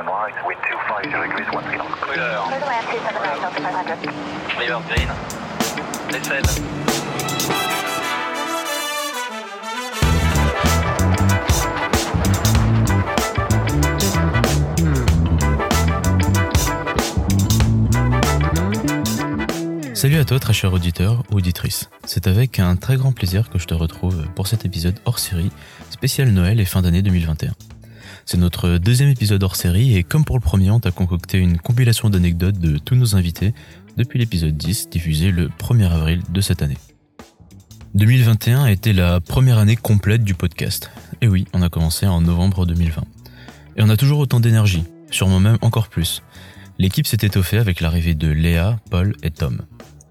one right, wind 250 degrees, one three knots. Cruiser, Clear the land 279 Delta 500. river green, descend. Salut à toi très cher auditeur ou auditrice. C'est avec un très grand plaisir que je te retrouve pour cet épisode hors série spécial Noël et fin d'année 2021. C'est notre deuxième épisode hors série et comme pour le premier on t'a concocté une compilation d'anecdotes de tous nos invités depuis l'épisode 10 diffusé le 1er avril de cette année. 2021 a été la première année complète du podcast. Et oui, on a commencé en novembre 2020. Et on a toujours autant d'énergie, sûrement même encore plus. L'équipe s'est étoffée avec l'arrivée de Léa, Paul et Tom.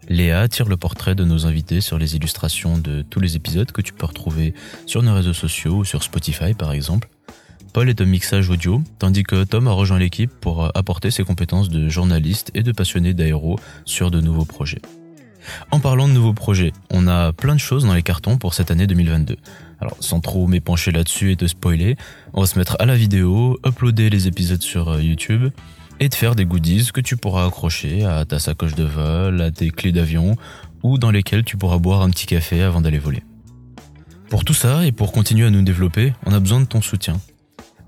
Léa tire le portrait de nos invités sur les illustrations de tous les épisodes que tu peux retrouver sur nos réseaux sociaux ou sur Spotify par exemple. Paul est au mixage audio, tandis que Tom a rejoint l'équipe pour apporter ses compétences de journaliste et de passionné d'aéro sur de nouveaux projets. En parlant de nouveaux projets, on a plein de choses dans les cartons pour cette année 2022. Alors sans trop m'épancher là-dessus et te spoiler, on va se mettre à la vidéo, uploader les épisodes sur euh, YouTube et te faire des goodies que tu pourras accrocher à ta sacoche de vol, à tes clés d'avion ou dans lesquelles tu pourras boire un petit café avant d'aller voler. Pour tout ça et pour continuer à nous développer, on a besoin de ton soutien.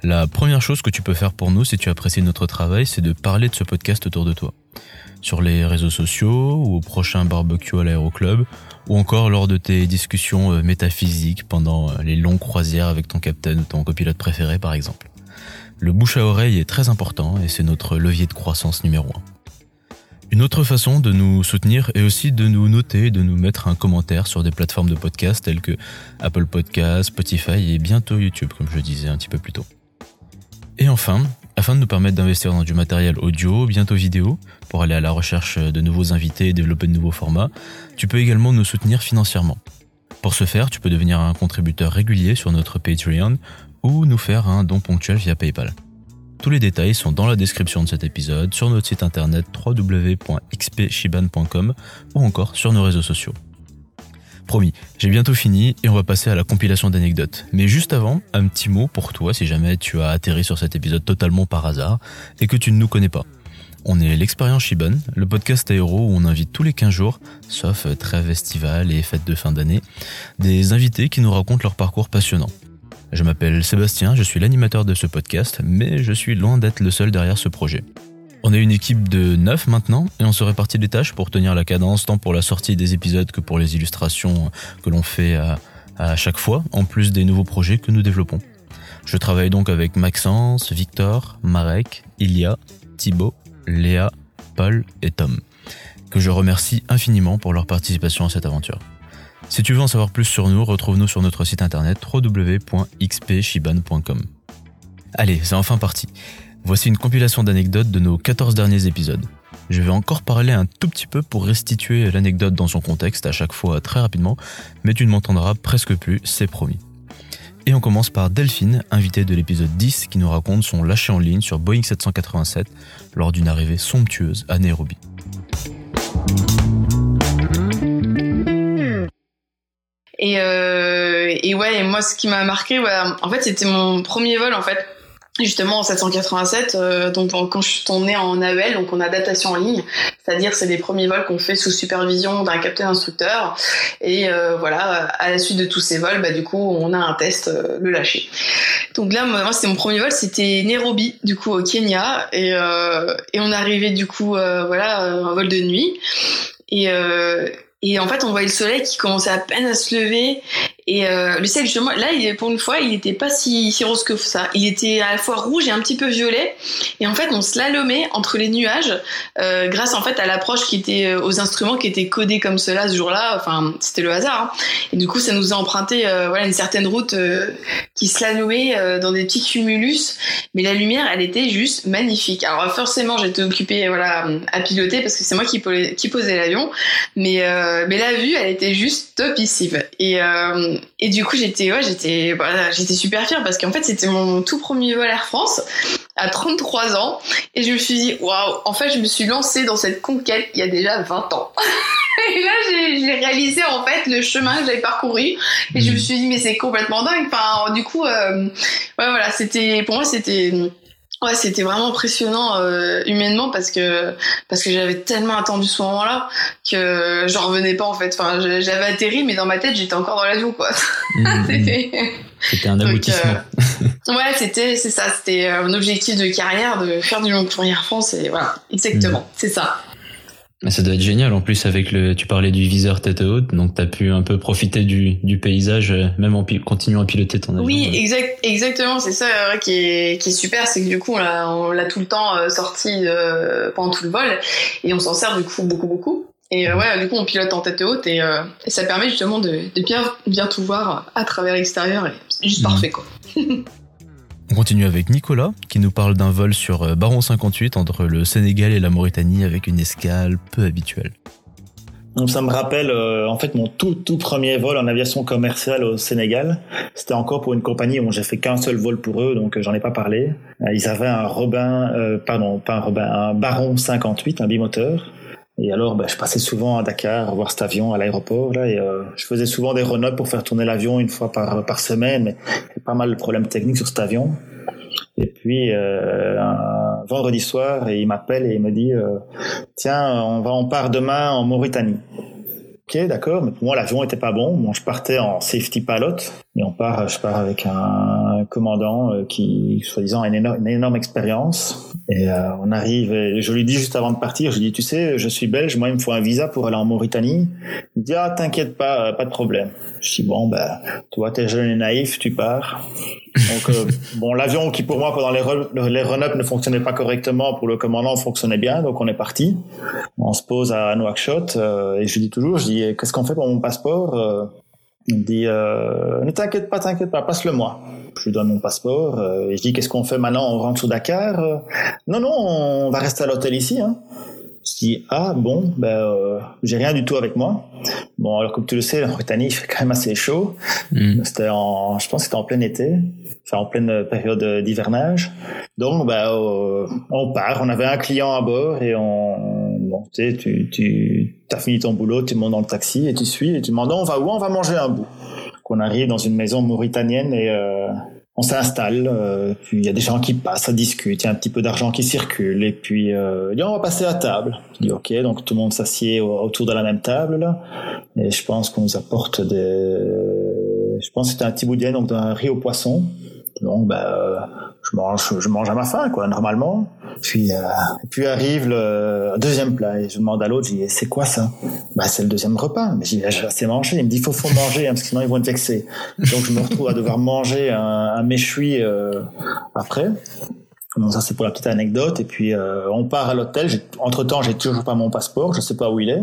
La première chose que tu peux faire pour nous si tu apprécies notre travail, c'est de parler de ce podcast autour de toi. Sur les réseaux sociaux ou au prochain barbecue à l'aéroclub ou encore lors de tes discussions euh, métaphysiques pendant euh, les longues croisières avec ton capitaine ou ton copilote préféré par exemple. Le bouche à oreille est très important et c'est notre levier de croissance numéro un. Une autre façon de nous soutenir est aussi de nous noter et de nous mettre un commentaire sur des plateformes de podcast telles que Apple Podcasts, Spotify et bientôt YouTube, comme je disais un petit peu plus tôt. Et enfin, afin de nous permettre d'investir dans du matériel audio, bientôt vidéo, pour aller à la recherche de nouveaux invités et développer de nouveaux formats, tu peux également nous soutenir financièrement. Pour ce faire, tu peux devenir un contributeur régulier sur notre Patreon ou nous faire un don ponctuel via PayPal. Tous les détails sont dans la description de cet épisode, sur notre site internet www.xpshiban.com ou encore sur nos réseaux sociaux. Promis, j'ai bientôt fini et on va passer à la compilation d'anecdotes. Mais juste avant, un petit mot pour toi si jamais tu as atterri sur cet épisode totalement par hasard et que tu ne nous connais pas. On est l'expérience Shiban, le podcast aéro où on invite tous les 15 jours, sauf trêve estivale et fête de fin d'année, des invités qui nous racontent leur parcours passionnant. Je m'appelle Sébastien, je suis l'animateur de ce podcast, mais je suis loin d'être le seul derrière ce projet. On est une équipe de 9 maintenant et on se répartit les tâches pour tenir la cadence tant pour la sortie des épisodes que pour les illustrations que l'on fait à, chaque fois, en plus des nouveaux projets que nous développons. Je travaille donc avec Maxence, Victor, Marek, Ilia, Thibaut, Léa, Paul et Tom, que je remercie infiniment pour leur participation à cette aventure. Si tu veux en savoir plus sur nous, retrouve-nous sur notre site internet www.xpshiban.com. Allez, c'est enfin parti. Voici une compilation d'anecdotes de nos 14 derniers épisodes. Je vais encore parler un tout petit peu pour restituer l'anecdote dans son contexte à chaque fois très rapidement, mais tu ne m'entendras presque plus, c'est promis. Et on commence par Delphine, invitée de l'épisode 10, qui nous raconte son lâcher en ligne sur Boeing 787 lors d'une arrivée somptueuse à Nairobi. Et, euh, ouais, moi, ce qui m'a marqué, en fait, c'était mon premier vol, en fait, justement en 787. Euh, donc, quand je suis tournée en AEL, donc en adaptation en ligne, c'est-à-dire c'est les premiers vols qu'on fait sous supervision d'un capitaine instructeur. Et euh, voilà, à la suite de tous ces vols, bah, du coup, on a un test, euh, le lâcher. Donc là, moi, c'était mon premier vol, c'était Nairobi, du coup, au Kenya. Et, on arrivait, du coup, voilà, un vol de nuit. Et en fait, on voyait le soleil qui commençait à peine à se lever. Et euh, le ciel, justement, là, pour une fois, il n'était pas si, rose que ça. Il était à la fois rouge et un petit peu violet. Et en fait, on slalomait entre les nuages euh, grâce en fait à l'approche qui était euh, aux instruments qui étaient codés comme cela ce jour-là. Enfin, c'était le hasard. Hein. Et du coup, ça nous a emprunté voilà une certaine route qui slalomait dans des petits cumulus. Mais la lumière, elle était juste magnifique. Alors forcément, j'étais occupée voilà à piloter parce que c'est moi qui, qui posais l'avion. Mais mais la vue, elle était juste topissime. Et et du coup, j'étais ouais, j'étais voilà, j'étais super fière parce qu'en fait, c'était mon tout premier vol Air France à 33 ans et je me suis dit waouh, en fait, je me suis lancée dans cette conquête il y a déjà 20 ans. et là, j'ai réalisé en fait le chemin que j'avais parcouru et je me suis dit mais c'est complètement dingue. Enfin, du coup, euh, ouais, voilà, c'était pour moi, c'était Ouais, c'était vraiment impressionnant euh, humainement parce que parce que j'avais tellement attendu ce moment-là que j'en revenais pas en fait. Enfin, j'avais atterri, mais dans ma tête, j'étais encore dans l'avion, quoi. Mhm. C'était- un Donc, aboutissement. ouais, c'était c'est ça. C'était euh, un objectif de carrière de faire du long courrier Air France et voilà, exactement, c'est ça. Mais ça doit être génial en plus avec le. Tu parlais du viseur tête haute, donc t'as pu un peu profiter du, du paysage, euh, même en continuant à piloter ton avion. Oui, exact, exactement. C'est ça euh, qui est qui est super, c'est que du coup on l'a tout le temps euh, sorti euh, pendant tout le vol et on s'en sert du coup beaucoup beaucoup. Et euh, ouais, du coup on pilote en tête haute et, euh, et ça permet justement de, de bien bien tout voir à travers l'extérieur et c'est juste Mhm. parfait quoi. On continue avec Nicolas qui nous parle d'un vol sur euh, Baron 58 entre le Sénégal et la Mauritanie avec une escale peu habituelle. Ça me rappelle euh, en fait mon tout tout premier vol en aviation commerciale au Sénégal. C'était encore pour une compagnie où j'ai fait qu'un seul vol pour eux, donc euh, j'en ai pas parlé. Ils avaient un Robin, pardon, pas un Robin, un Baron 58, un bimoteur. Et alors, ben, je passais souvent à Dakar voir cet avion à l'aéroport là, et euh, je faisais souvent des run pour faire tourner l'avion une fois par par semaine, mais pas mal de problèmes techniques sur cet avion. Et puis euh, un vendredi soir, et il m'appelle et il me dit euh, tiens, on va on part demain en Mauritanie. Ok, d'accord, mais pour moi l'avion était pas bon. Bon, je partais en safety pilot et on part, je pars avec un commandant euh, qui, soi-disant, a une énorme, expérience. Et euh, on arrive, et je lui dis juste avant de partir, je lui dis, tu sais, je suis belge, moi il me faut un visa pour aller en Mauritanie. Il me dit, ah t'inquiète pas, euh, pas de problème. Je dis bon, ben, tu vois, t'es jeune et naïf, tu pars. Donc euh, bon, l'avion qui pour moi pendant les les run-up ne fonctionnait pas correctement, pour le commandant fonctionnait bien, donc on est parti. On se pose à Nouakchott euh, et je lui dis toujours, je dis qu'est-ce qu'on fait pour mon passeport Euh, Il me dit euh, ne t'inquiète pas, t'inquiète pas, passe-le-moi. Je lui donne mon passeport euh, et je dis qu'est-ce qu'on fait maintenant? On rentre sur Dakar? Euh, Non non, on va rester à l'hôtel ici. Hein. Je dis ah bon, ben euh, j'ai rien du tout avec moi. Bon alors comme tu le sais, la Mauritanie il fait quand même assez chaud. Mhm. C'était en, je pense que c'était en plein été, enfin en pleine période d'hivernage. Donc, bah, euh, on part. On avait un client à bord et on, tu sais, tu, as fini ton boulot, tu montes dans le taxi et tu suis et tu demandes on va où? On va manger un bout. Qu'on arrive dans une maison mauritanienne et euh, on s'installe. euh, puis il y a des gens qui passent, ça discute, il y a un petit peu d'argent qui circule et puis euh, on va passer à table. Je dis ok, donc tout le monde s'assied au- autour de la même table là. Et je pense qu'on nous apporte des, je pense que c'était un de donc d'un riz au poisson. Donc, bah, je mange, je mange à ma faim, quoi, normalement. Puis, euh, puis arrive le deuxième plat et je demande à l'autre, je dis, c'est quoi ça? Bah, c'est le deuxième repas. Mais j'ai assez mangé. Il me dit, faut, faut manger, hein, parce que sinon ils vont être vexés. Donc, je me retrouve à devoir manger un, un méchoui euh, après. Bon, ça c'est pour la petite anecdote. Et puis euh, on part à l'hôtel. Entre temps, j'ai toujours pas mon passeport. Je sais pas où il est.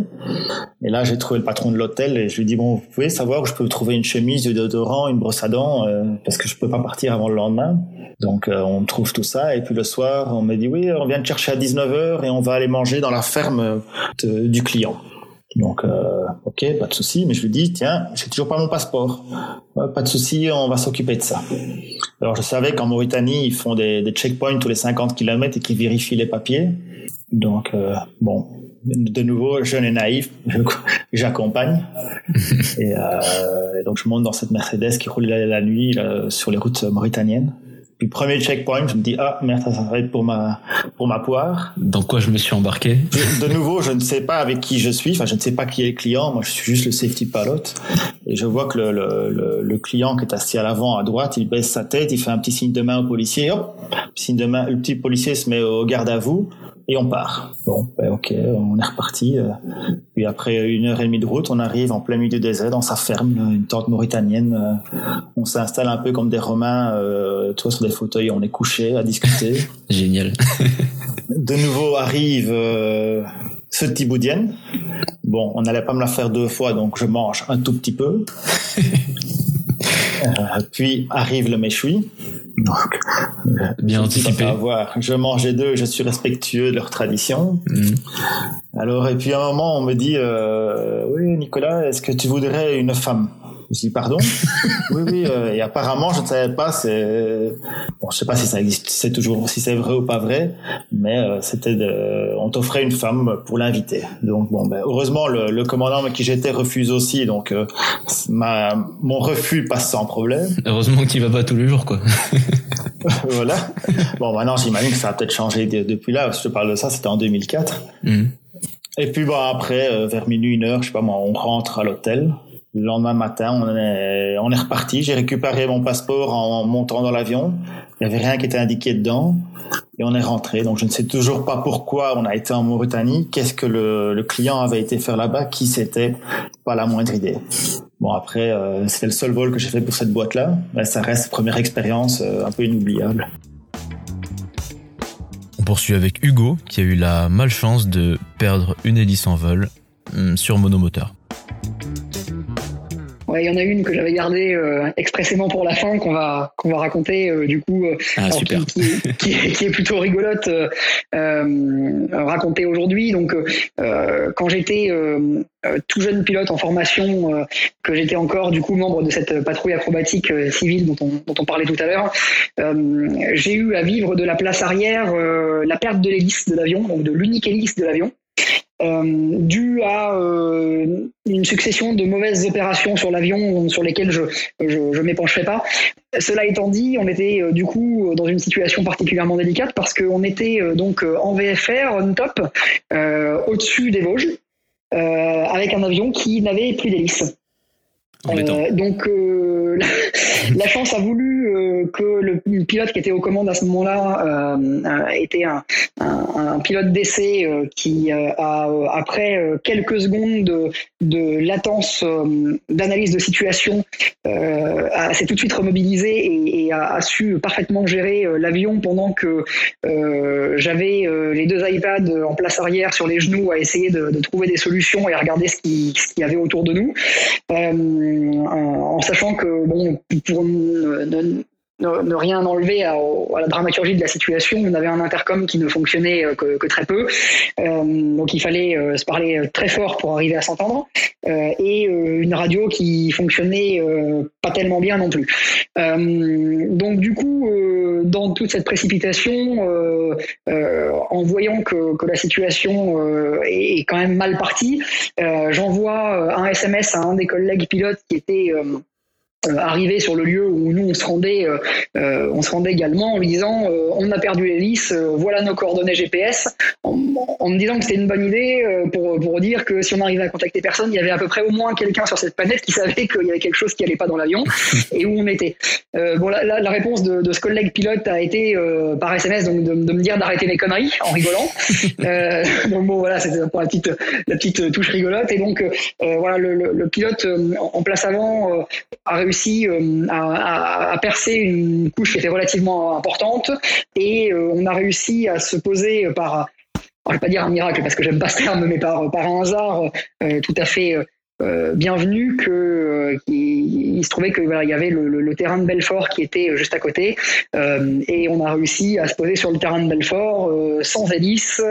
Et là, j'ai trouvé le patron de l'hôtel et je lui dis bon, vous pouvez savoir où je peux trouver une chemise, du déodorant, une brosse à dents, euh, parce que je peux pas partir avant le lendemain. Donc euh, on trouve tout ça. Et puis le soir, on me dit oui, on vient te chercher à 19h et on va aller manger dans la ferme de- du client. Donc, euh, ok, pas de souci, mais je lui dis, tiens, j'ai toujours pas mon passeport. Ouais, pas de souci, on va s'occuper de ça. Alors, je savais qu'en Mauritanie, ils font des, des checkpoints tous les 50 km et qu'ils vérifient les papiers. Donc, euh, bon, de nouveau, jeune et naïf, j'accompagne. et, euh, et donc, je monte dans cette Mercedes qui roule la, la nuit là, sur les routes mauritaniennes. Puis, premier checkpoint, je me dis, ah, merde, ça, être pour ma, pour ma poire. Dans quoi je me suis embarqué? Je- de nouveau, je ne sais pas avec qui je suis. Enfin, je ne sais pas qui est le client. Moi, je suis juste le safety pilot. Et je vois que le, le, le, le client qui est assis à l'avant à droite, il baisse sa tête, il fait un petit signe de main au policier. Hop, signe de main. Le petit policier se met au garde à vous et on part. Bon, ben, ok, on est reparti. euh. Puis après une heure et demie de route, on arrive en plein milieu du désert dans sa ferme, une tente mauritanienne. euh. On s'installe un peu comme des Romains, euh, toi sur des fauteuils, on est couché à discuter. Génial. De nouveau arrive ce petit boudienne. Bon, on n'allait pas me la faire deux fois, donc je mange un tout petit peu. Euh, puis arrive le méchoui. Donc, euh, Bien anticipé. ça va voir. Je mange les deux, je suis respectueux de leur tradition. Mhm. Alors, et puis à un moment, on me dit, euh, oui, Nicolas, est-ce que tu voudrais une femme? Je dis pardon. oui, oui. euh, et apparemment, je ne savais pas. C'est bon, je sais pas si ça existe, c'est toujours si c'est vrai ou pas vrai, mais euh, c'était de, on t'offrait une femme pour l'inviter. Donc bon, ben, heureusement le, le commandant avec qui j'étais refuse aussi, donc euh, ma mon refus passe sans problème. Heureusement que tu vas pas tous les jours, quoi. voilà. Bon, maintenant j'imagine que ça a peut-être changé de- depuis là. Si je te parle de ça, c'était en 2004. Mhm. Et puis bon après, euh, vers minuit, une heure, je sais pas moi, on rentre à l'hôtel. Le lendemain matin, on est, reparti. J'ai récupéré mon passeport en montant dans l'avion. Il y avait rien qui était indiqué dedans. Et on est rentré. Donc je ne sais toujours pas pourquoi on a été en Mauritanie. Qu'est-ce que le, client avait été faire là-bas? Qui c'était? Pas la moindre idée. Bon après, euh, c'était le seul vol que j'ai fait pour cette boîte-là. Mais ça reste première expérience euh, un peu inoubliable. On poursuit avec Hugo, qui a eu la malchance de perdre une hélice en vol hum, sur monomoteur. Ouais, il y en a une que j'avais gardée euh, expressément pour la fin qu'on va qu'on va raconter euh, du coup euh, Ah, alors, super. Qui, qui- qui est, qui est plutôt rigolote racontée aujourd'hui. Donc quand j'étais tout jeune pilote en formation, que j'étais encore du coup membre de cette patrouille acrobatique civile dont on, dont on parlait tout à l'heure, j'ai eu à vivre de la place arrière la perte de l'hélice de l'avion, donc de l'unique hélice de l'avion. Euh, dû à euh, une succession de mauvaises opérations sur l'avion sur lesquelles je je, je m'épancherai pas. Cela étant dit, on était euh, du coup dans une situation particulièrement délicate parce qu'on était donc en VFR on top au-dessus des Vosges avec un avion qui n'avait plus d'hélice. Donc la, la chance a voulu euh, que le pilote qui était aux commandes à ce moment-là euh, euh, était un, pilote d'essai euh, qui après quelques secondes de, latence d'analyse de situation s'est tout de suite remobilisé et, a, su parfaitement gérer l'avion pendant que j'avais les deux iPads en place arrière sur les genoux à essayer de, trouver des solutions et à regarder ce qui- ce qu'il y avait autour de nous. En, sachant que bon pour ne, ne- ne- rien enlever à, la dramaturgie de la situation, on avait un intercom qui ne fonctionnait euh, que, très peu, Euh, donc il fallait euh, se parler très fort pour arriver à s'entendre, et une radio qui fonctionnait pas tellement bien non plus. Donc du coup, dans toute cette précipitation, en voyant que, la situation est, quand même mal partie, j'envoie un SMS à un des collègues pilotes qui était euh, arrivé sur le lieu où nous on se rendait, euh, euh, on se rendait également en lui disant euh, on a perdu l'hélice, voilà nos coordonnées GPS, en, en me disant que c'était une bonne idée pour pour dire que si on arrivait à contacter personne, il y avait à peu près au moins quelqu'un sur cette planète qui savait qu'il y avait quelque chose qui allait pas dans l'avion et où on était. Bon, la, la- la réponse de, de ce collègue pilote a été par SMS donc de, de me dire d'arrêter mes conneries en rigolant. Donc bon voilà, c'était pour la petite la petite touche rigolote et donc voilà le, le- le pilote en place avant a réussi euh, à, percer une couche qui était relativement importante. Et euh, on a réussi à se poser par je vais pas dire un miracle parce que j'aime pas ce terme mais par un hasard euh, tout à fait bienvenu que il se trouvait que voilà il y avait le, le- terrain de Belfort qui était juste à côté. Et on a réussi à se poser sur le terrain de Belfort sans hélice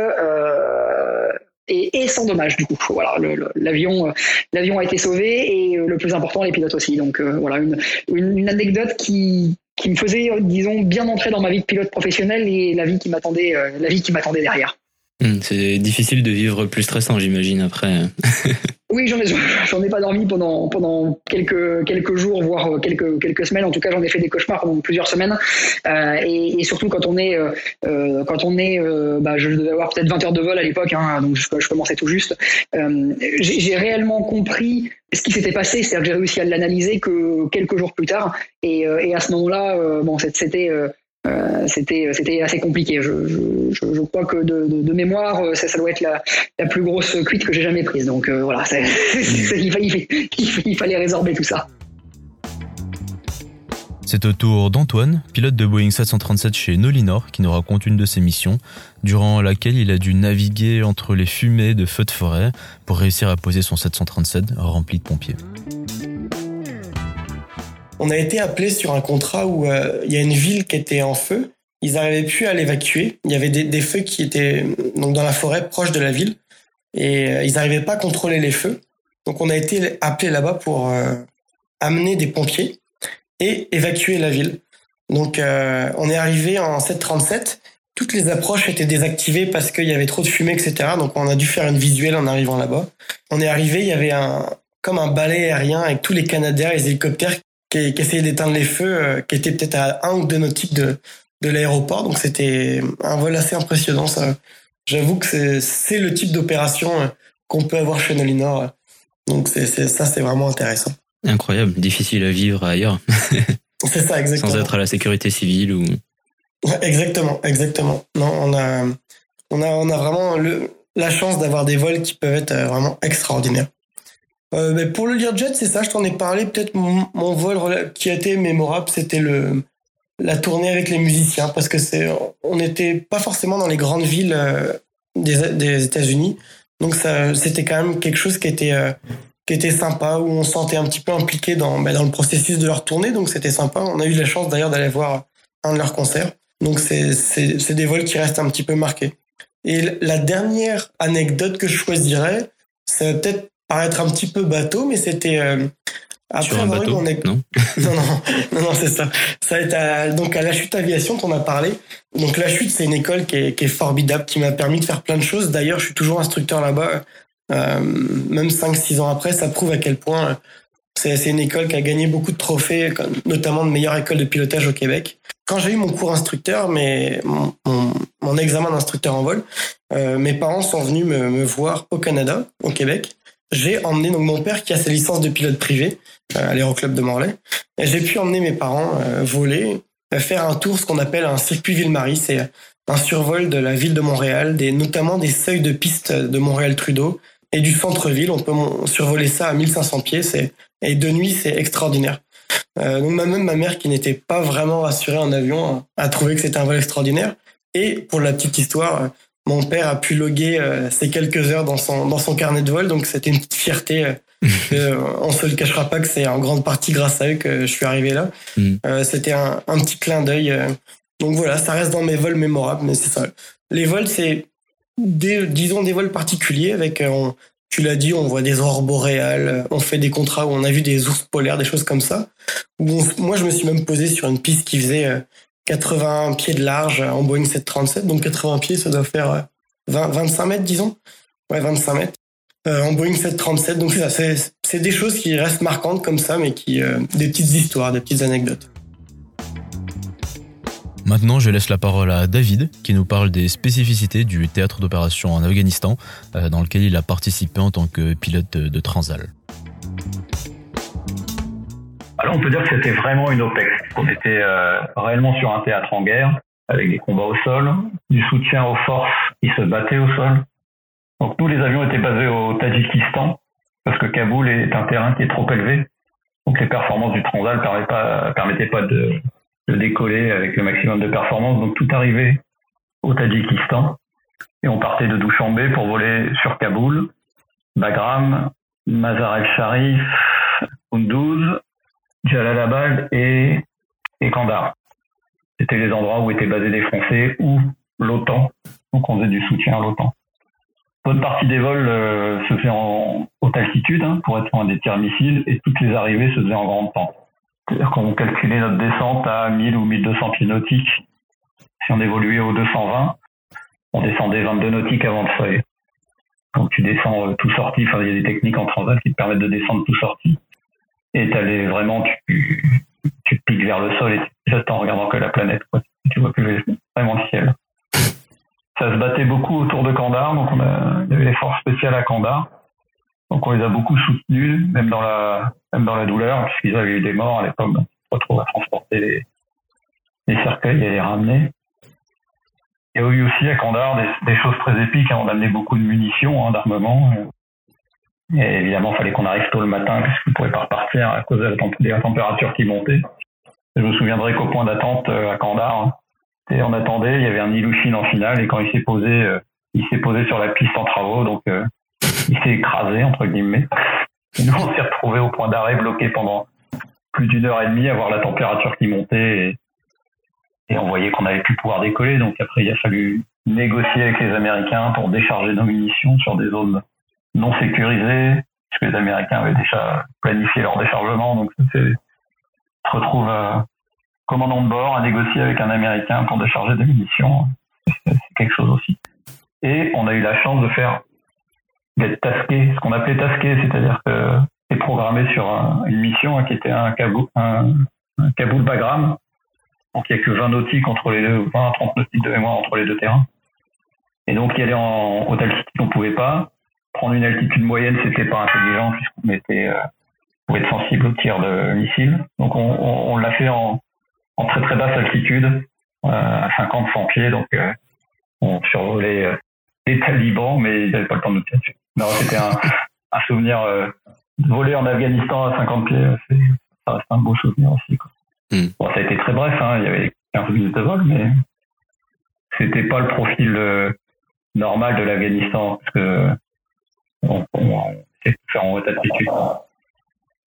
et, sans dommage du coup. Voilà l'avion euh, l'avion a été sauvé et euh, le plus important les pilotes aussi. Donc euh, voilà une, anecdote qui me faisait disons bien entrer dans ma vie de pilote professionnel et la vie qui m'attendait la vie qui m'attendait derrière C'est difficile de vivre plus stressant, j'imagine, après. Oui, j'en ai, ai pas dormi pendant, pendant quelques, quelques jours, voire quelques, quelques semaines. En tout cas, j'en ai fait des cauchemars pendant plusieurs semaines. Euh, et, surtout quand on est, euh, euh, quand on est, euh, bah, je devais avoir peut-être 20 heures de vol à l'époque, hein, donc je, commençais tout juste. Euh, j'ai, réellement compris ce qui s'était passé, c'est-à-dire que j'ai réussi à l'analyser que quelques jours plus tard. Et, euh, et à ce moment-là, euh, bon, c'était, euh, euh, c'était c'était assez compliqué. Je, je, je, crois que de, de, de mémoire, euh, ça, ça doit être la, la plus grosse cuite que j'ai jamais prise. Donc euh, voilà, il, fallait, il, fallait, il fallait résorber tout ça. C'est au tour d'Antoine, pilote de Boeing 737 chez Nolinor, qui nous raconte une de ses missions, durant laquelle il a dû naviguer entre les fumées de feux de forêt pour réussir à poser son 737 rempli de pompiers. On a été appelé sur un contrat où euh, il y a une ville qui était en feu. Ils n'arrivaient plus à l'évacuer. Il y avait des, feux qui étaient donc dans la forêt proche de la ville et euh, ils n'arrivaient pas à contrôler les feux. Donc on a été appelé là-bas pour euh, amener des pompiers et évacuer la ville. Donc on est arrivé en 737. Toutes les approches étaient désactivées parce qu'il y avait trop de fumée, etc. Donc on a dû faire une visuelle en arrivant là-bas. On est arrivé, il y avait un comme un balai aérien avec tous les Canadiens, les hélicoptères qui, qui essayaient d'éteindre les feux, euh, qui étaient peut-être à un ou deux nautiques de, de l'aéroport. Donc c'était un vol assez impressionnant. Ça, j'avoue que c'est, le type d'opération euh, qu'on peut avoir chez Nolinor. Donc c'est, c'est ça, c'est vraiment intéressant. Incroyable, difficile à vivre ailleurs. C'est ça, exactement. Sans être à la sécurité civile ou. Exactement, exactement. Non, on a, on a, on a vraiment le, la chance d'avoir des vols qui peuvent être euh, vraiment extraordinaires. Euh, mais pour le Learjet, c'est ça, je t'en ai parlé. Peut-être mon, vol qui a été mémorable, c'était le la tournée avec les musiciens, parce que c'est, on n'était pas forcément dans les grandes villes euh, des, États-Unis, donc ça, c'était quand même quelque chose qui était euh, qui était sympa, où on se sentait un petit peu impliqué dans, bah, dans le processus de leur tournée, donc c'était sympa. On a eu la chance d'ailleurs d'aller voir un de leurs concerts. Donc c'est, c'est, c'est des vols qui restent un petit peu marqués. Et la dernière anecdote que je choisirais, va peut-être paraître un petit peu bateau, mais c'était euh, après Sur un avoir eu bateau mon Non non, non, non, c'est ça. Ça être à, donc à la chute aviation dont on a parlé. Donc la chute, c'est une école qui est, qui est formidable, qui m'a permis de faire plein de choses. D'ailleurs, je suis toujours instructeur là-bas. Euh, même 5-6 ans après, ça prouve à quel point euh, c'est c'est une école qui a gagné beaucoup de trophées, notamment de meilleure école de pilotage au Québec. Quand j'ai eu mon cours instructeur, mais mon, mon, mon examen d'instructeur en vol, euh, mes parents sont venus me, me voir au Canada, au Québec. J'ai emmené donc mon père qui a sa licence de pilote privé euh, à l'aéroclub de Morlaix. J'ai pu emmener mes parents euh, voler, euh, faire un tour, ce qu'on appelle un circuit Ville-Marie. C'est un survol de la ville de Montréal, des, notamment des seuils de piste de Montréal-Trudeau et du centre-ville. On peut survoler ça à 1500 pieds. Et de nuit, c'est extraordinaire. Euh, donc même ma mère, qui n'était pas vraiment rassurée en avion, a trouvé que c'était un vol extraordinaire. Et pour la petite histoire, mon père a pu loguer euh, ces quelques heures dans son, dans son carnet de vol. Donc c'était une petite fierté. euh, euh, on se le cachera pas que c'est en grande partie grâce à eux que je suis arrivé là. Mm. C'était un, un petit clin d'œil. donc voilà, ça reste dans mes vols mémorables, mais c'est ça. Les vols, c'est des, disons des vols particuliers avec, on- tu l'as dit, on voit des aurores boréales, on fait des contrats où on a vu des ours polaires, des choses comme ça. Où on- moi, je me suis même posé sur une piste qui faisait 80 pieds de large euh, en Boeing 737, donc 80 pieds, ça doit faire euh, 20, 25 mètres, disons. Ouais, 25 mètres. Euh, en Boeing 737, donc c'est des choses qui restent marquantes comme ça, mais qui, euh, des petites histoires, des petites anecdotes. Maintenant, je laisse la parole à David, qui nous parle des spécificités du théâtre d'opération en Afghanistan, euh, dans lequel il a participé en tant que pilote de Transal. Alors on peut dire que c'était vraiment une OPEX. On était euh, réellement sur un théâtre en guerre, avec des combats au sol, du soutien aux forces qui se battaient au sol. Donc nous, les avions étaient basés au Tadjikistan, parce que Kaboul est un terrain qui est trop élevé. Donc les performances du Transal ne pas, permettaient pas de, de décoller avec le maximum de performance. Donc tout arrivait au Tadjikistan. Et on partait de Dushanbe pour voler sur Kaboul, Bagram, Mazar el-Sharif, Kunduz, Jalalabad et, et Kandahar. C'était les endroits où étaient basés des Français ou l'OTAN. Donc on faisait du soutien à l'OTAN. Bonne partie des vols euh, se fait en haute altitude hein, pour être loin des tirs missiles et toutes les arrivées se faisaient en grande pente. C'est-à-dire qu'on calculait notre descente à 1000 ou 1200 pieds nautiques. Si on évoluait au 220, on descendait 22 nautiques avant de soleil. Donc tu descends euh, tout sorti, il y a des techniques en transat qui te permettent de descendre tout sorti et t'allais vraiment, tu, tu piques vers le sol et jettes en regardant que la planète. Tu vois plus vraiment le ciel. Ça se battait beaucoup autour de Kandahar, donc on a, il y avait les forces spéciales à Kandahar. Donc on les a beaucoup soutenus, même dans la, même dans la douleur, puisqu'ils avaient eu des morts à l'époque, donc on se retrouve à transporter les, les cercueils et les ramener. A eu aussi à Kandahar des, des choses très épiques, hein. on amenait beaucoup de munitions, hein, d'armement. Et évidemment, il fallait qu'on arrive tôt le matin parce qu'on ne pouvait pas repartir à cause de la, temp- de la température qui montait. Je me souviendrai qu'au point d'attente euh, à Kandahar, hein, on attendait, il y avait un Ilushin en finale et quand il s'est posé, euh, il s'est posé sur la piste en travaux, donc euh, il s'est écrasé entre guillemets. Et nous, on s'est retrouvés au point d'arrêt bloqué pendant plus d'une heure et demie à voir la température qui montait et, et on voyait qu'on n'allait plus pouvoir décoller. Donc après, il a fallu négocier avec les Américains pour décharger nos munitions sur des zones non sécurisées, puisque les Américains avaient déjà planifié leur déchargement. Donc, c'est, se retrouve euh, commandant de bord à négocier avec un Américain pour décharger des munitions. C'est, quelque chose aussi. Et on a eu la chance de faire d'être tasqué, ce qu'on appelait tasqué, c'est-à-dire que c'est programmé sur un- une mission hein, qui était un Kaboul, un, un Kaboul Bagram. Donc il n'y a que 20 nautiques entre les deux, 20 à 30 nautiques de mémoire entre les deux terrains. Et donc y aller en haute altitude, on pouvait pas. Prendre une altitude moyenne, c'était pas intelligent puisqu'on était, euh, pouvait être sensible au tir de missiles. Donc on, on, on l'a fait en, en très très basse altitude, euh, à 50-100 pieds. Donc euh, on survolait les talibans, mais ils n'avaient pas le temps de nous tirer dessus. Non, c'était un, un souvenir euh, de voler en Afghanistan à 50 pieds. c'est- Ça reste un beau souvenir aussi. Quoi. Hmm. Bon, ça a été très bref, hein, il y avait 15 minutes de vol, mais c'était pas le profil euh, normal de l'Afghanistan, parce que on, en haute altitude.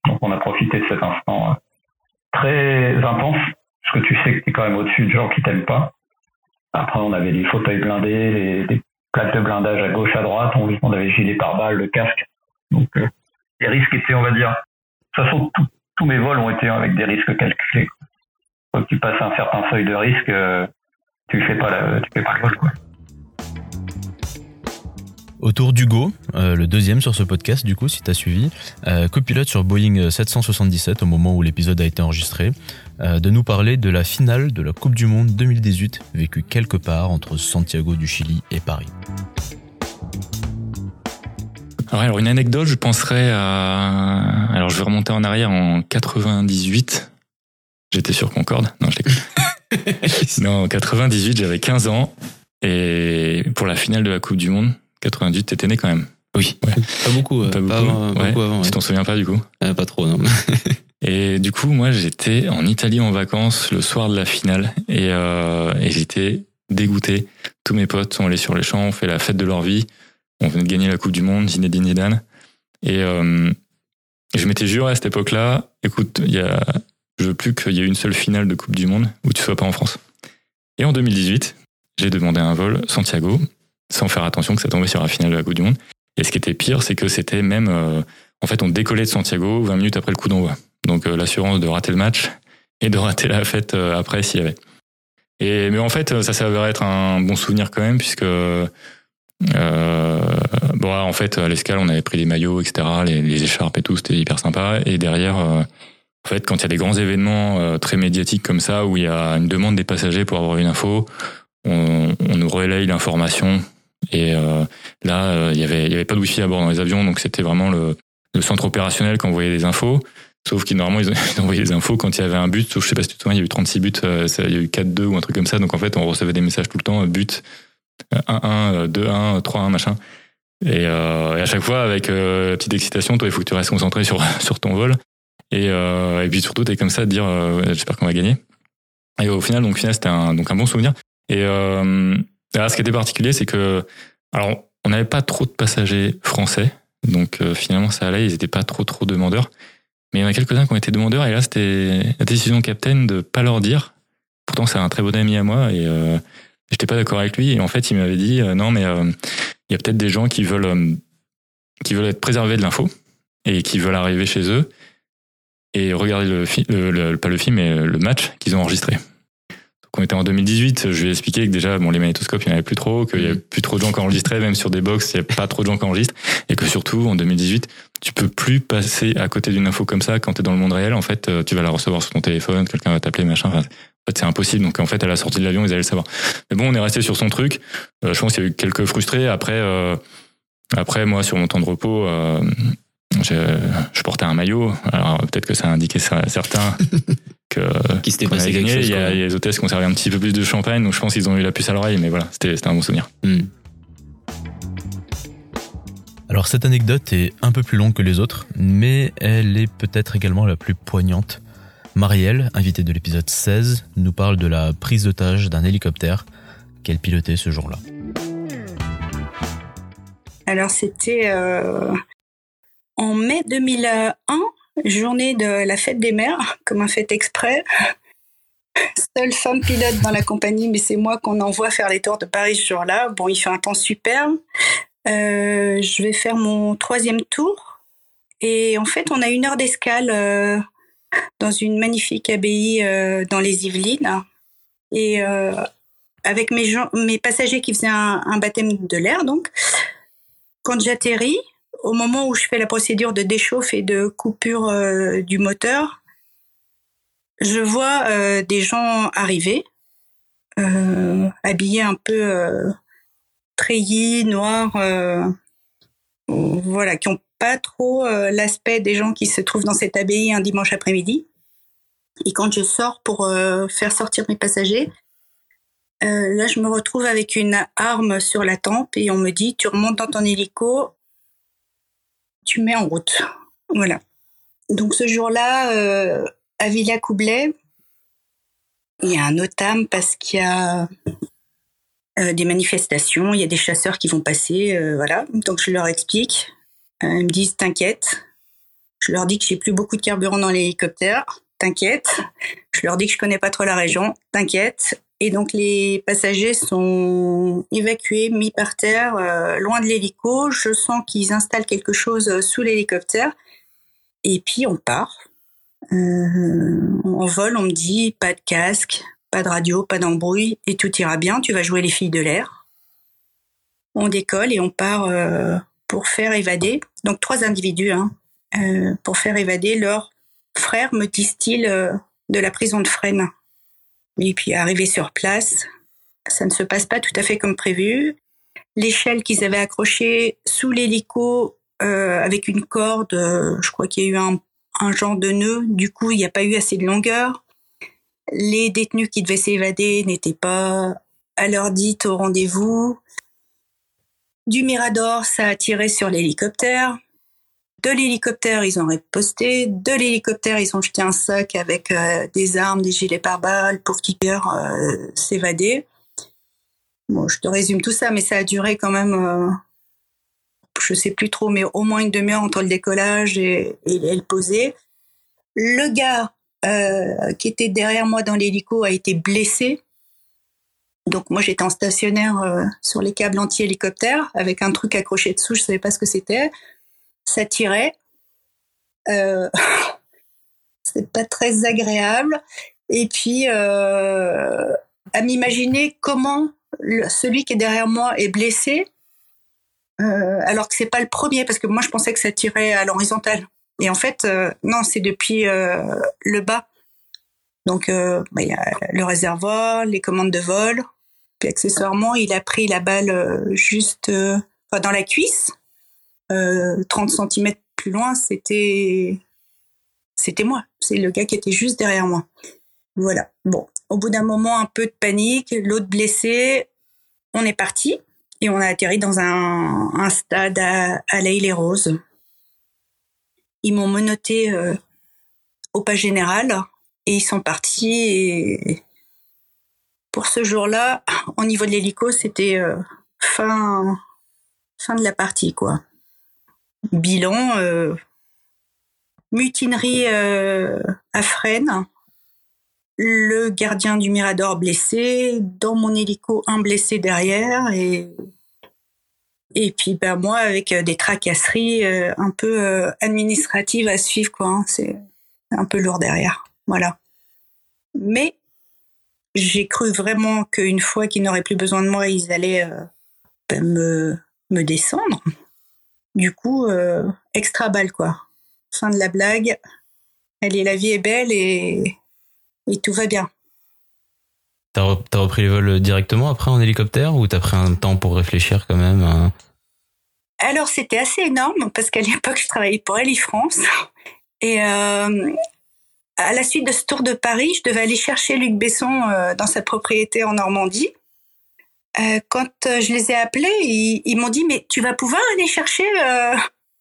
Donc on a profité de cet instant euh, très intense, parce que tu sais que tu es quand même au-dessus de gens qui t'aiment pas. Après, on avait des fauteuils blindés, des, des plaques de blindage à gauche, à droite, on, on avait gilet pare-balles, le casque. Donc euh, les risques étaient, on va dire, de toute façon, tout- tous mes vols ont été avec des risques calculés. Quand tu passes un certain seuil de risque, euh, tu fais pas la, tu fais pas le vol. Quoi. Autour d'Hugo, euh, le deuxième sur ce podcast, du coup, si t'as suivi, euh, copilote sur Boeing 777 au moment où l'épisode a été enregistré, euh, de nous parler de la finale de la Coupe du Monde 2018, vécue quelque part entre Santiago du Chili et Paris. Alors, alors, une anecdote, je penserais à. Alors, je vais remonter en arrière en 98. J'étais sur Concorde. Non, je déconne. non, en 98, j'avais 15 ans. Et pour la finale de la Coupe du Monde, 98, t'étais né quand même. Oui. Ouais. Pas beaucoup. euh, Pas beaucoup. avant- ouais. beaucoup avant. Tu ouais. t'en souviens pas du coup? Euh, pas trop, non. Et du coup, moi, j'étais en Italie en vacances le soir de la finale et, euh, et j'étais dégoûté. Tous mes potes sont allés sur les champs, ont fait la fête de leur vie. On venait de gagner la Coupe du Monde, Zinedine Zidane. Et euh, je m'étais juré à cette époque-là, écoute, il y a, je veux plus qu'il y ait une seule finale de Coupe du Monde où tu sois pas en France. Et en 2018, j'ai demandé un vol Santiago, sans faire attention que ça tombait sur la finale de la Coupe du Monde. Et ce qui était pire, c'est que c'était même, euh, en fait, on décollait de Santiago 20 minutes après le coup d'envoi. Donc euh, l'assurance de rater le match et de rater la fête euh, après s'il y avait. Et mais en fait, ça s'avère être un bon souvenir quand même puisque bon en fait à l'escale on avait pris les maillots etc les, écharpes et tout c'était hyper sympa et derrière en fait quand il y a des grands événements très médiatiques comme ça où il y a une demande des passagers pour avoir une info on, on nous relaye l'information et euh, là euh, il y avait il y avait pas de wifi à bord dans les avions donc c'était vraiment le, le centre opérationnel qui envoyait les infos Sauf qu'ils normalement ils ils envoyaient les infos quand il y avait un but. Sauf je sais pas si tu te souviens, il y a eu 36 buts, euh, il y a eu 4-2 ou un truc comme ça. Donc en fait on recevait des messages tout le temps, euh, but euh, 1-1, euh, 2-1, 3-1, machin. Et, euh, et à chaque fois avec euh, petite excitation, toi il faut que tu restes concentré sur sur ton vol. Et, et puis surtout t'es comme ça de dire j'espère qu'on va gagner. Et au final donc final c'était un donc un bon souvenir. Et euh, ce qui était particulier c'est que alors on n'avait pas trop de passagers français. Donc euh, finalement ça allait, ils étaient pas trop trop demandeurs. Mais il y en a quelques-uns qui ont été demandeurs et là c'était la décision captain de pas leur dire. Pourtant c'est un très bon ami à moi et euh, j'étais pas d'accord avec lui et en fait il m'avait dit euh, non mais euh, il y a peut-être des gens qui veulent qui veulent être préservés de l'info et qui veulent arriver chez eux et regarder le film, le, le- pas le film mais le match qu'ils ont enregistré. Donc on était en 2018, je lui ai expliqué que déjà bon les magnétoscopes il n'y en avait plus trop, qu'il y avait plus trop de gens qui enregistraient, même sur des box il n'y a pas trop de gens qui enregistrent et que surtout en 2018 tu peux plus passer à côté d'une info comme ça quand tu es dans le monde réel. En fait, euh, tu vas la recevoir sur ton téléphone, quelqu'un va t'appeler, machin. Enfin, en fait, c'est impossible. Donc, en fait, à la sortie de l'avion, ils allaient le savoir. Mais bon, on est resté sur son truc. Euh, je pense qu'il y a eu quelques frustrés. Après, euh, après, moi, sur mon temps de repos, euh, je, je portais un maillot. Alors, peut-être que ça a indiqué ça à certains que Qui s'était passé quelque chose. Il y, a, il y a les hôtesses qui ont servi un petit peu plus de champagne. Donc, je pense qu'ils ont eu la puce à l'oreille. Mais voilà, c'était c'était un bon souvenir. Hmm. Alors cette anecdote est un peu plus longue que les autres, mais elle est peut-être également la plus poignante. Marielle, invitée de l'épisode 16, nous parle de la prise d'otage d'un hélicoptère qu'elle pilotait ce jour-là. Alors c'était euh, en mai 2001, journée de la fête des mères, comme un fait exprès. Seule femme pilote dans la compagnie, mais c'est moi qu'on envoie faire les tours de Paris ce jour-là. Bon, il fait un temps superbe. Euh, je vais faire mon troisième tour Et en fait, on a une heure d'escale euh, dans une magnifique abbaye euh, dans les Yvelines. Et avec mes, gens, mes passagers qui faisaient un baptême de l'air, donc, quand j'atterris, au moment où je fais la procédure de déchauffe et de coupure euh, du moteur, je vois euh, des gens arriver, euh, habillés un peu treillis, noirs, voilà, qui ont pas trop l'aspect des gens qui se trouvent dans cette abbaye un dimanche après-midi. Et quand je sors pour faire sortir mes passagers, là, je me retrouve avec une arme sur la tempe et on me dit, tu remontes dans ton hélico, tu mets en route. Voilà. Donc ce jour-là, euh, à Villa-Coublet, il y a un OTAM parce qu'il y a euh, des manifestations, il y a des chasseurs qui vont passer, euh, voilà. Donc je leur explique. Ils me disent t'inquiète. Je leur dis que j'ai plus beaucoup de carburant dans l'hélicoptère. T'inquiète. Je leur dis que je connais pas trop la région. T'inquiète. Et donc les passagers sont évacués, mis par terre, euh, loin de l'hélico. Je sens qu'ils installent quelque chose sous l'hélicoptère. Et puis on part. Euh, en vol, on me dit pas de casque, pas de radio, pas d'embrouille, et tout ira bien. Tu vas jouer les filles de l'air. On décolle et on part euh, pour faire évader. Donc trois individus, hein, euh, pour faire évader leur frère, me disent-ils, de la prison de Fresnes. Et puis arrivé sur place, ça ne se passe pas tout à fait comme prévu. L'échelle qu'ils avaient accrochée sous l'hélico euh, avec une corde, euh, je crois qu'il y a eu un, un genre de nœud. Du coup, il n'y a pas eu assez de longueur. Les détenus qui devaient s'évader n'étaient pas à l'heure dite au rendez-vous. Du Mirador, ça a tiré sur l'hélicoptère. De l'hélicoptère, ils ont riposté. De l'hélicoptère, ils ont jeté un sac avec euh, des armes, des gilets pare-balles pour qu'ils euh, s'évader. Bon, je te résume tout ça, mais ça a duré quand même, euh, je sais plus trop, mais au moins une demi-heure entre le décollage et, et, et le poser. Le gars euh, qui était derrière moi dans l'hélico a été blessé. Donc moi j'étais en stationnaire euh, sur les câbles anti-hélicoptère avec un truc accroché dessous, je savais pas ce que c'était. Tirait. Euh, c'est pas très agréable. Et puis euh, à m'imaginer comment celui qui est derrière moi est blessé, euh, alors que c'est pas le premier parce que moi je pensais que ça tirait à l'horizontale. Et en fait, euh, non, c'est depuis le bas. Donc, bah, il y a le réservoir, les commandes de vol. Puis accessoirement, il a pris la balle juste dans la cuisse. 30 cm plus loin, c'était c'était moi. C'est le gars qui était juste derrière moi. Voilà. Bon, au bout d'un moment, un peu de panique, l'autre blessé, on est parti et on a atterri dans un, stade à, à les Roses ils m'ont menotté euh, au pas général et ils sont partis. Et pour ce jour-là, au niveau de l'hélico, c'était euh, fin, fin de la partie, quoi. Bilan, euh, mutinerie euh, à Fresnes, le gardien du Mirador blessé, dans mon hélico, un blessé derrière et et puis ben moi avec euh, des tracasseries un peu administratives à suivre quoi. Hein. C'est un peu lourd derrière. Voilà. Mais j'ai cru vraiment qu'une fois qu'ils n'auraient plus besoin de moi, ils allaient ben, me descendre. Du coup, euh, extra balle quoi. Fin de la blague. Allez, la vie est belle et et tout va bien. T'as re- t'as repris le vol directement après en hélicoptère ou t'as pris un temps pour réfléchir quand même hein? Alors c'était assez énorme parce qu'à l'époque je travaillais pour Eli France et euh, à la suite de ce tour de Paris, je devais aller chercher Luc Besson euh, dans sa propriété en Normandie. Euh, quand euh, je les ai appelés, ils, ils m'ont dit mais tu vas pouvoir aller chercher. Euh...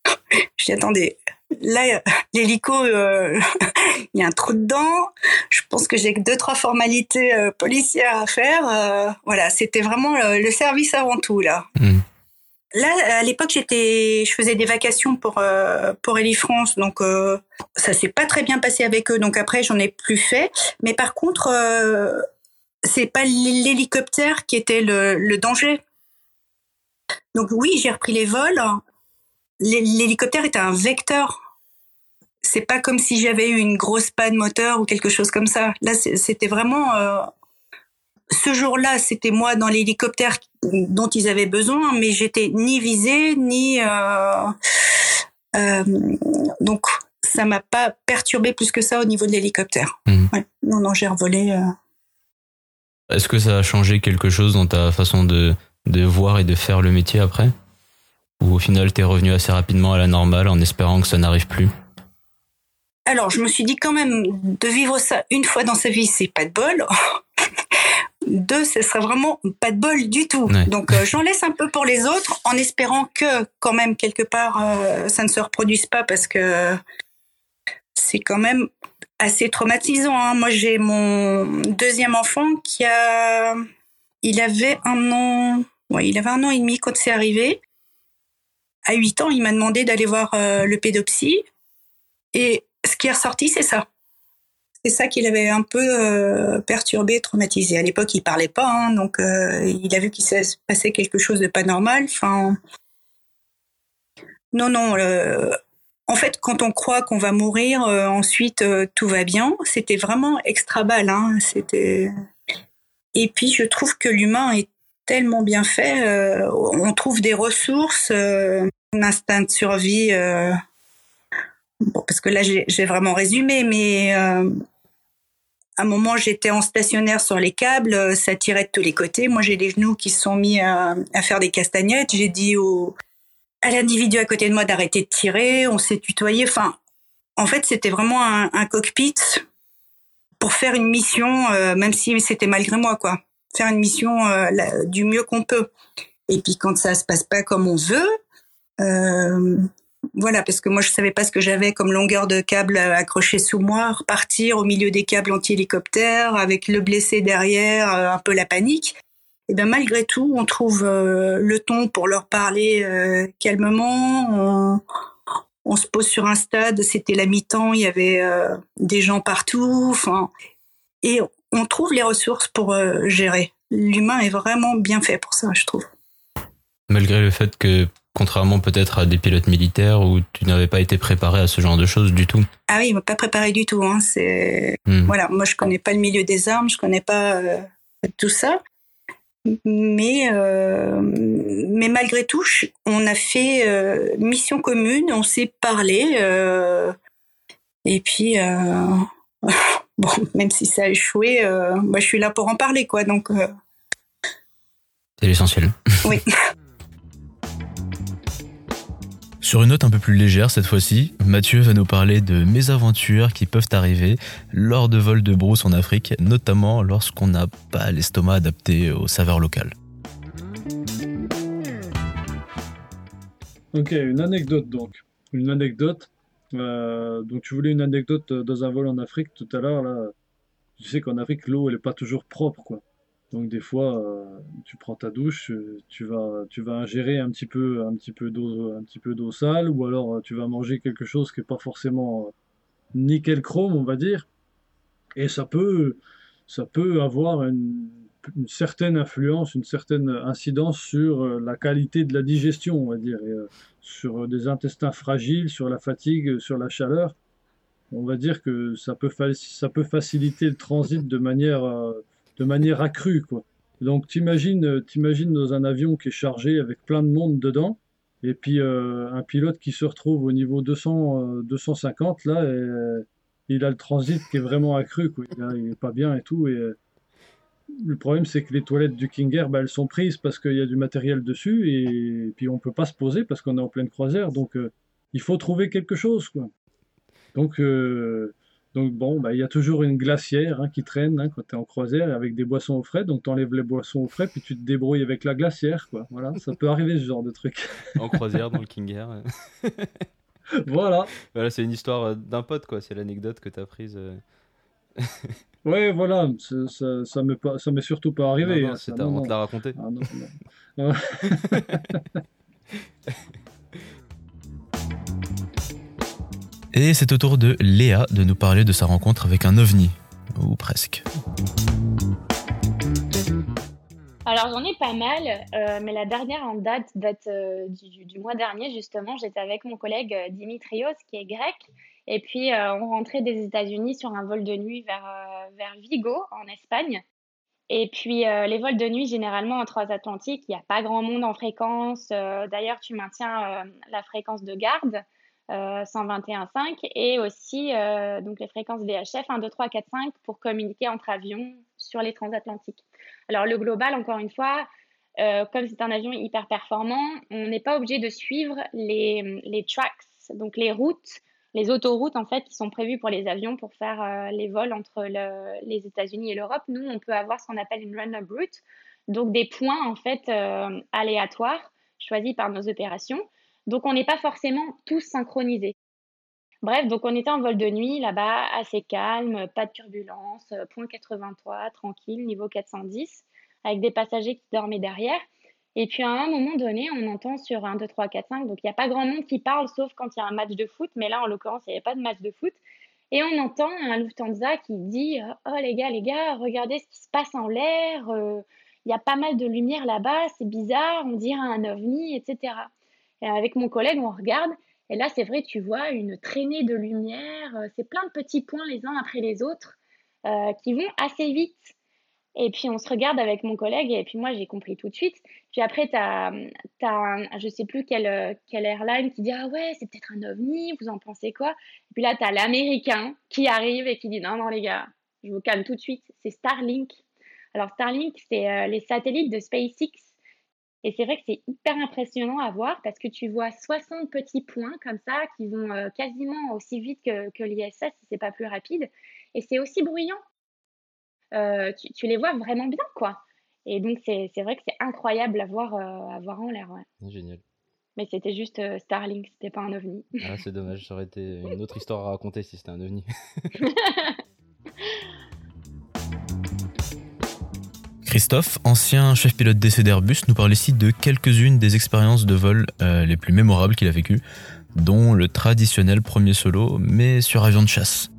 dis attendez, là l'hélico, euh, il y a un trou dedans. Je pense que j'ai que deux trois formalités policières à faire. Voilà, c'était vraiment le, le service avant tout là. Hmm. Là, à l'époque, j'étais, je faisais des vacations pour euh, pour Eli France, donc euh, ça s'est pas très bien passé avec eux. Donc après, j'en ai plus fait. Mais par contre, euh, c'est pas l'hélicoptère qui était le, le danger. Donc oui, j'ai repris les vols. L'hé- L'hélicoptère était un vecteur c'est pas comme si j'avais eu une grosse panne moteur ou quelque chose comme ça. Là, c'était vraiment euh, ce jour-là, c'était moi dans l'hélicoptère dont ils avaient besoin, mais j'étais ni visée ni euh, euh, donc ça m'a pas perturbé plus que ça au niveau de l'hélicoptère. Ouais. Non, non, j'ai revolé. Est-ce que ça a changé quelque chose dans ta façon de, de voir et de faire le métier après? Ou au final, t'es revenu assez rapidement à la normale en espérant que ça n'arrive plus? Alors, je me suis dit quand même de vivre ça une fois dans sa vie, c'est pas de bol. Deux, ce serait vraiment pas de bol du tout. Ouais. Donc, euh, j'en laisse un peu pour les autres, en espérant que quand même quelque part euh, ça ne se reproduise pas, parce que c'est quand même assez traumatisant. hein. Moi, j'ai mon deuxième enfant qui a, il avait un an, ouais, il avait un an et demi quand c'est arrivé. À 8 ans, il m'a demandé d'aller voir euh, le pédopsie. Et ce qui est ressorti, c'est ça. C'est ça qui l'avait un peu euh, perturbé, traumatisé. À l'époque, il parlait pas, hein, donc euh, il a vu qu'il s'est passé quelque chose de pas normal. Enfin, non, non. En fait, quand on croit qu'on va mourir, euh, ensuite euh, tout va bien. C'était vraiment extra bal. Hein. Et puis, je trouve que l'humain est tellement bien fait. euh, on trouve des ressources, un instinct de survie. parce que là, j'ai vraiment résumé, mais à un moment, j'étais en stationnaire sur les câbles, ça tirait de tous les côtés. Moi, j'ai les genoux qui se sont mis à, à faire des castagnettes. J'ai dit au, à l'individu à côté de moi d'arrêter de tirer. On s'est tutoyé. Enfin, en fait, c'était vraiment un, cockpit pour faire une mission, euh, même si c'était malgré moi, quoi. Faire une mission euh, du mieux qu'on peut. Et puis, quand ça se passe pas comme on veut, euh, voilà, parce que moi, je savais pas ce que j'avais comme longueur de câble accroché sous moi, repartir au milieu des câbles anti-hélicoptère avec le blessé derrière, euh, un peu la panique. Et bien, malgré tout, on trouve euh, le ton pour leur parler euh, calmement. On, on se pose sur un stade, c'était la mi-temps, il y avait euh, des gens partout. Enfin, et on trouve les ressources pour gérer. L'humain est vraiment bien fait pour ça, je trouve. Malgré le fait que, contrairement peut-être à des pilotes militaires où tu n'avais pas été préparé à ce genre de choses du tout. Ah oui, il m'a pas préparé du tout. Hein. C'est Hmm. voilà, moi je connais pas le milieu des armes, je connais pas euh, tout ça. Mais euh, mais malgré tout, on a fait euh, mission commune, on s'est parlé. euh, et puis bon, même si ça a échoué, moi je suis là pour en parler, quoi. Donc C'est l'essentiel. oui. Sur une note un peu plus légère cette fois-ci, Mathieu va nous parler de mésaventures qui peuvent arriver lors de vols de brousse en Afrique, notamment lorsqu'on n'a pas l'estomac adapté aux saveurs locales. Ok, une anecdote donc. Une anecdote. Euh, donc tu voulais une anecdote dans un vol en Afrique tout à l'heure là. Tu sais qu'en Afrique l'eau elle est pas toujours propre quoi. Donc des fois euh, tu prends ta douche, euh, tu vas tu vas ingérer un petit peu un petit peu d'eau un petit peu d'eau sale ou alors euh, tu vas manger quelque chose qui est pas forcément nickel chrome on va dire. Et ça peut ça peut avoir une, certaine influence, une certaine incidence sur la qualité de la digestion, on va dire, sur des intestins fragiles, sur la fatigue, sur la chaleur. On va dire que ça peut, faciliter le transit de manière, de manière accrue, quoi. Donc t'imagines, euh, t'imagines dans un avion qui est chargé avec plein de monde dedans, et puis euh, un pilote qui se retrouve au niveau 200, euh, 250 là, et euh, il a le transit qui est vraiment accru, quoi. Il, a- il est pas bien et tout, et euh, le problème, c'est que les toilettes du King Air, bah, elles sont prises parce qu'il y a du matériel dessus et puis on peut pas se poser parce qu'on est en pleine croisière. Donc, euh, il faut trouver quelque chose, quoi. Donc, euh, donc bon, bah, il y a toujours une glacière hein, qui traîne hein, quand tu es en croisière avec des boissons au frais. Donc, tu enlèves les boissons au frais puis tu te débrouilles avec la glacière, quoi. Voilà, ça peut arriver ce genre de truc. En croisière dans le King Air. voilà. Voilà, c'est une histoire euh, d'un pote, quoi. C'est l'anecdote que t'as prise. euh. Ouais, voilà, ça, ça, ça m'est pas, ça m'est surtout pas arrivé. Non, non, hein, ça, c'est à- non, on non. te l'a raconté. Ah, Et c'est au tour de Léa de nous parler de sa rencontre avec un ovni. Ou presque. Alors j'en ai pas mal, euh, mais la dernière en date date euh, du, mois dernier justement. J'étais avec mon collègue euh, Dimitrios qui est grec Et puis, on rentrait des États-Unis sur un vol de nuit vers, vers Vigo, en Espagne. Et puis, les vols de nuit, généralement, en transatlantique, il n'y a pas grand monde en fréquence. D'ailleurs, tu maintiens la fréquence de garde. 121.5 et aussi donc les fréquences VHF 1, 2, 3, 4, 5 pour communiquer entre avions sur les transatlantiques. Alors le global, encore une fois, euh, comme c'est un avion hyper performant, on n'est pas obligé de suivre les, tracks, donc les routes, les autoroutes en fait qui sont prévues pour les avions pour faire euh, les vols entre le, les États-Unis et l'Europe. Nous, on peut avoir ce qu'on appelle une random route, donc des points en fait euh, aléatoires choisis par nos opérations. Donc on n'est pas forcément tous synchronisés. Bref, donc on était en vol de nuit là-bas, assez calme, pas de turbulence, point 83, tranquille, niveau 410 avec des passagers qui dormaient derrière. Et puis à un moment donné, on entend sur 1, 2, 3, 4, 5, donc il n'y a pas grand monde qui parle sauf quand il y a un match de foot, mais là en l'occurrence, il n'y avait pas de match de foot. Et on entend un Lufthansa qui dit Oh les gars, les gars, regardez ce qui se passe en l'air, euh, il y a pas mal de lumière là-bas, c'est bizarre, on dirait un ovni, etc. Et avec mon collègue, on regarde, et là c'est vrai, tu vois une traînée de lumière, euh, c'est plein de petits points les uns après les autres euh, qui vont assez vite. Et puis on se regarde avec mon collègue et puis moi j'ai compris tout de suite. Puis après tu as, as, je sais plus quelle, quelle airline qui dit ah ouais c'est peut-être un ovni, vous en pensez quoi? Et puis là tu as l'américain qui arrive et qui dit non non les gars, je vous calme tout de suite, c'est Starlink. Alors Starlink c'est euh, les satellites de SpaceX et c'est vrai que c'est hyper impressionnant à voir parce que tu vois 60 petits points comme ça qui vont euh, quasiment aussi vite que, que l'ISS si c'est pas plus rapide et c'est aussi bruyant euh, tu, les vois vraiment bien, quoi. Et donc, c'est vrai que c'est incroyable à voir, euh, à voir en l'air. Ouais. Génial. Mais c'était juste Starlink, c'était pas un ovni. Ah, c'est dommage, ça aurait été une autre histoire à raconter si c'était un ovni. Christophe, ancien chef pilote d'essai d'Airbus, nous parle ici de quelques-unes des expériences de vol les plus mémorables qu'il a vécues, dont le traditionnel premier solo, mais sur avion de chasse.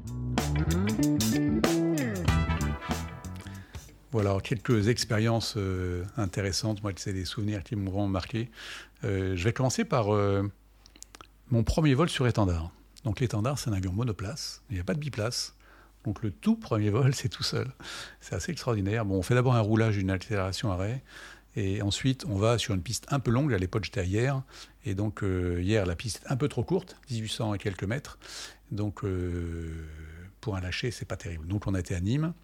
Voilà, quelques expériences euh, intéressantes. Moi, c'est des souvenirs qui m'ont marqué. Euh, je vais commencer par euh, mon premier vol sur étendard. Donc l'étendard, c'est un avion monoplace. Il n'y a pas de biplace. Donc le tout premier vol, c'est tout seul. C'est assez extraordinaire. Bon, on fait d'abord un roulage, une accélération arrêt. Et ensuite, on va sur une piste un peu longue. À l'époque, j'étais hier. Et donc, hier, la piste est un peu trop courte, 1800 et quelques mètres. Donc, pour un lâcher, c'est pas terrible. Donc, on a été à Nîmes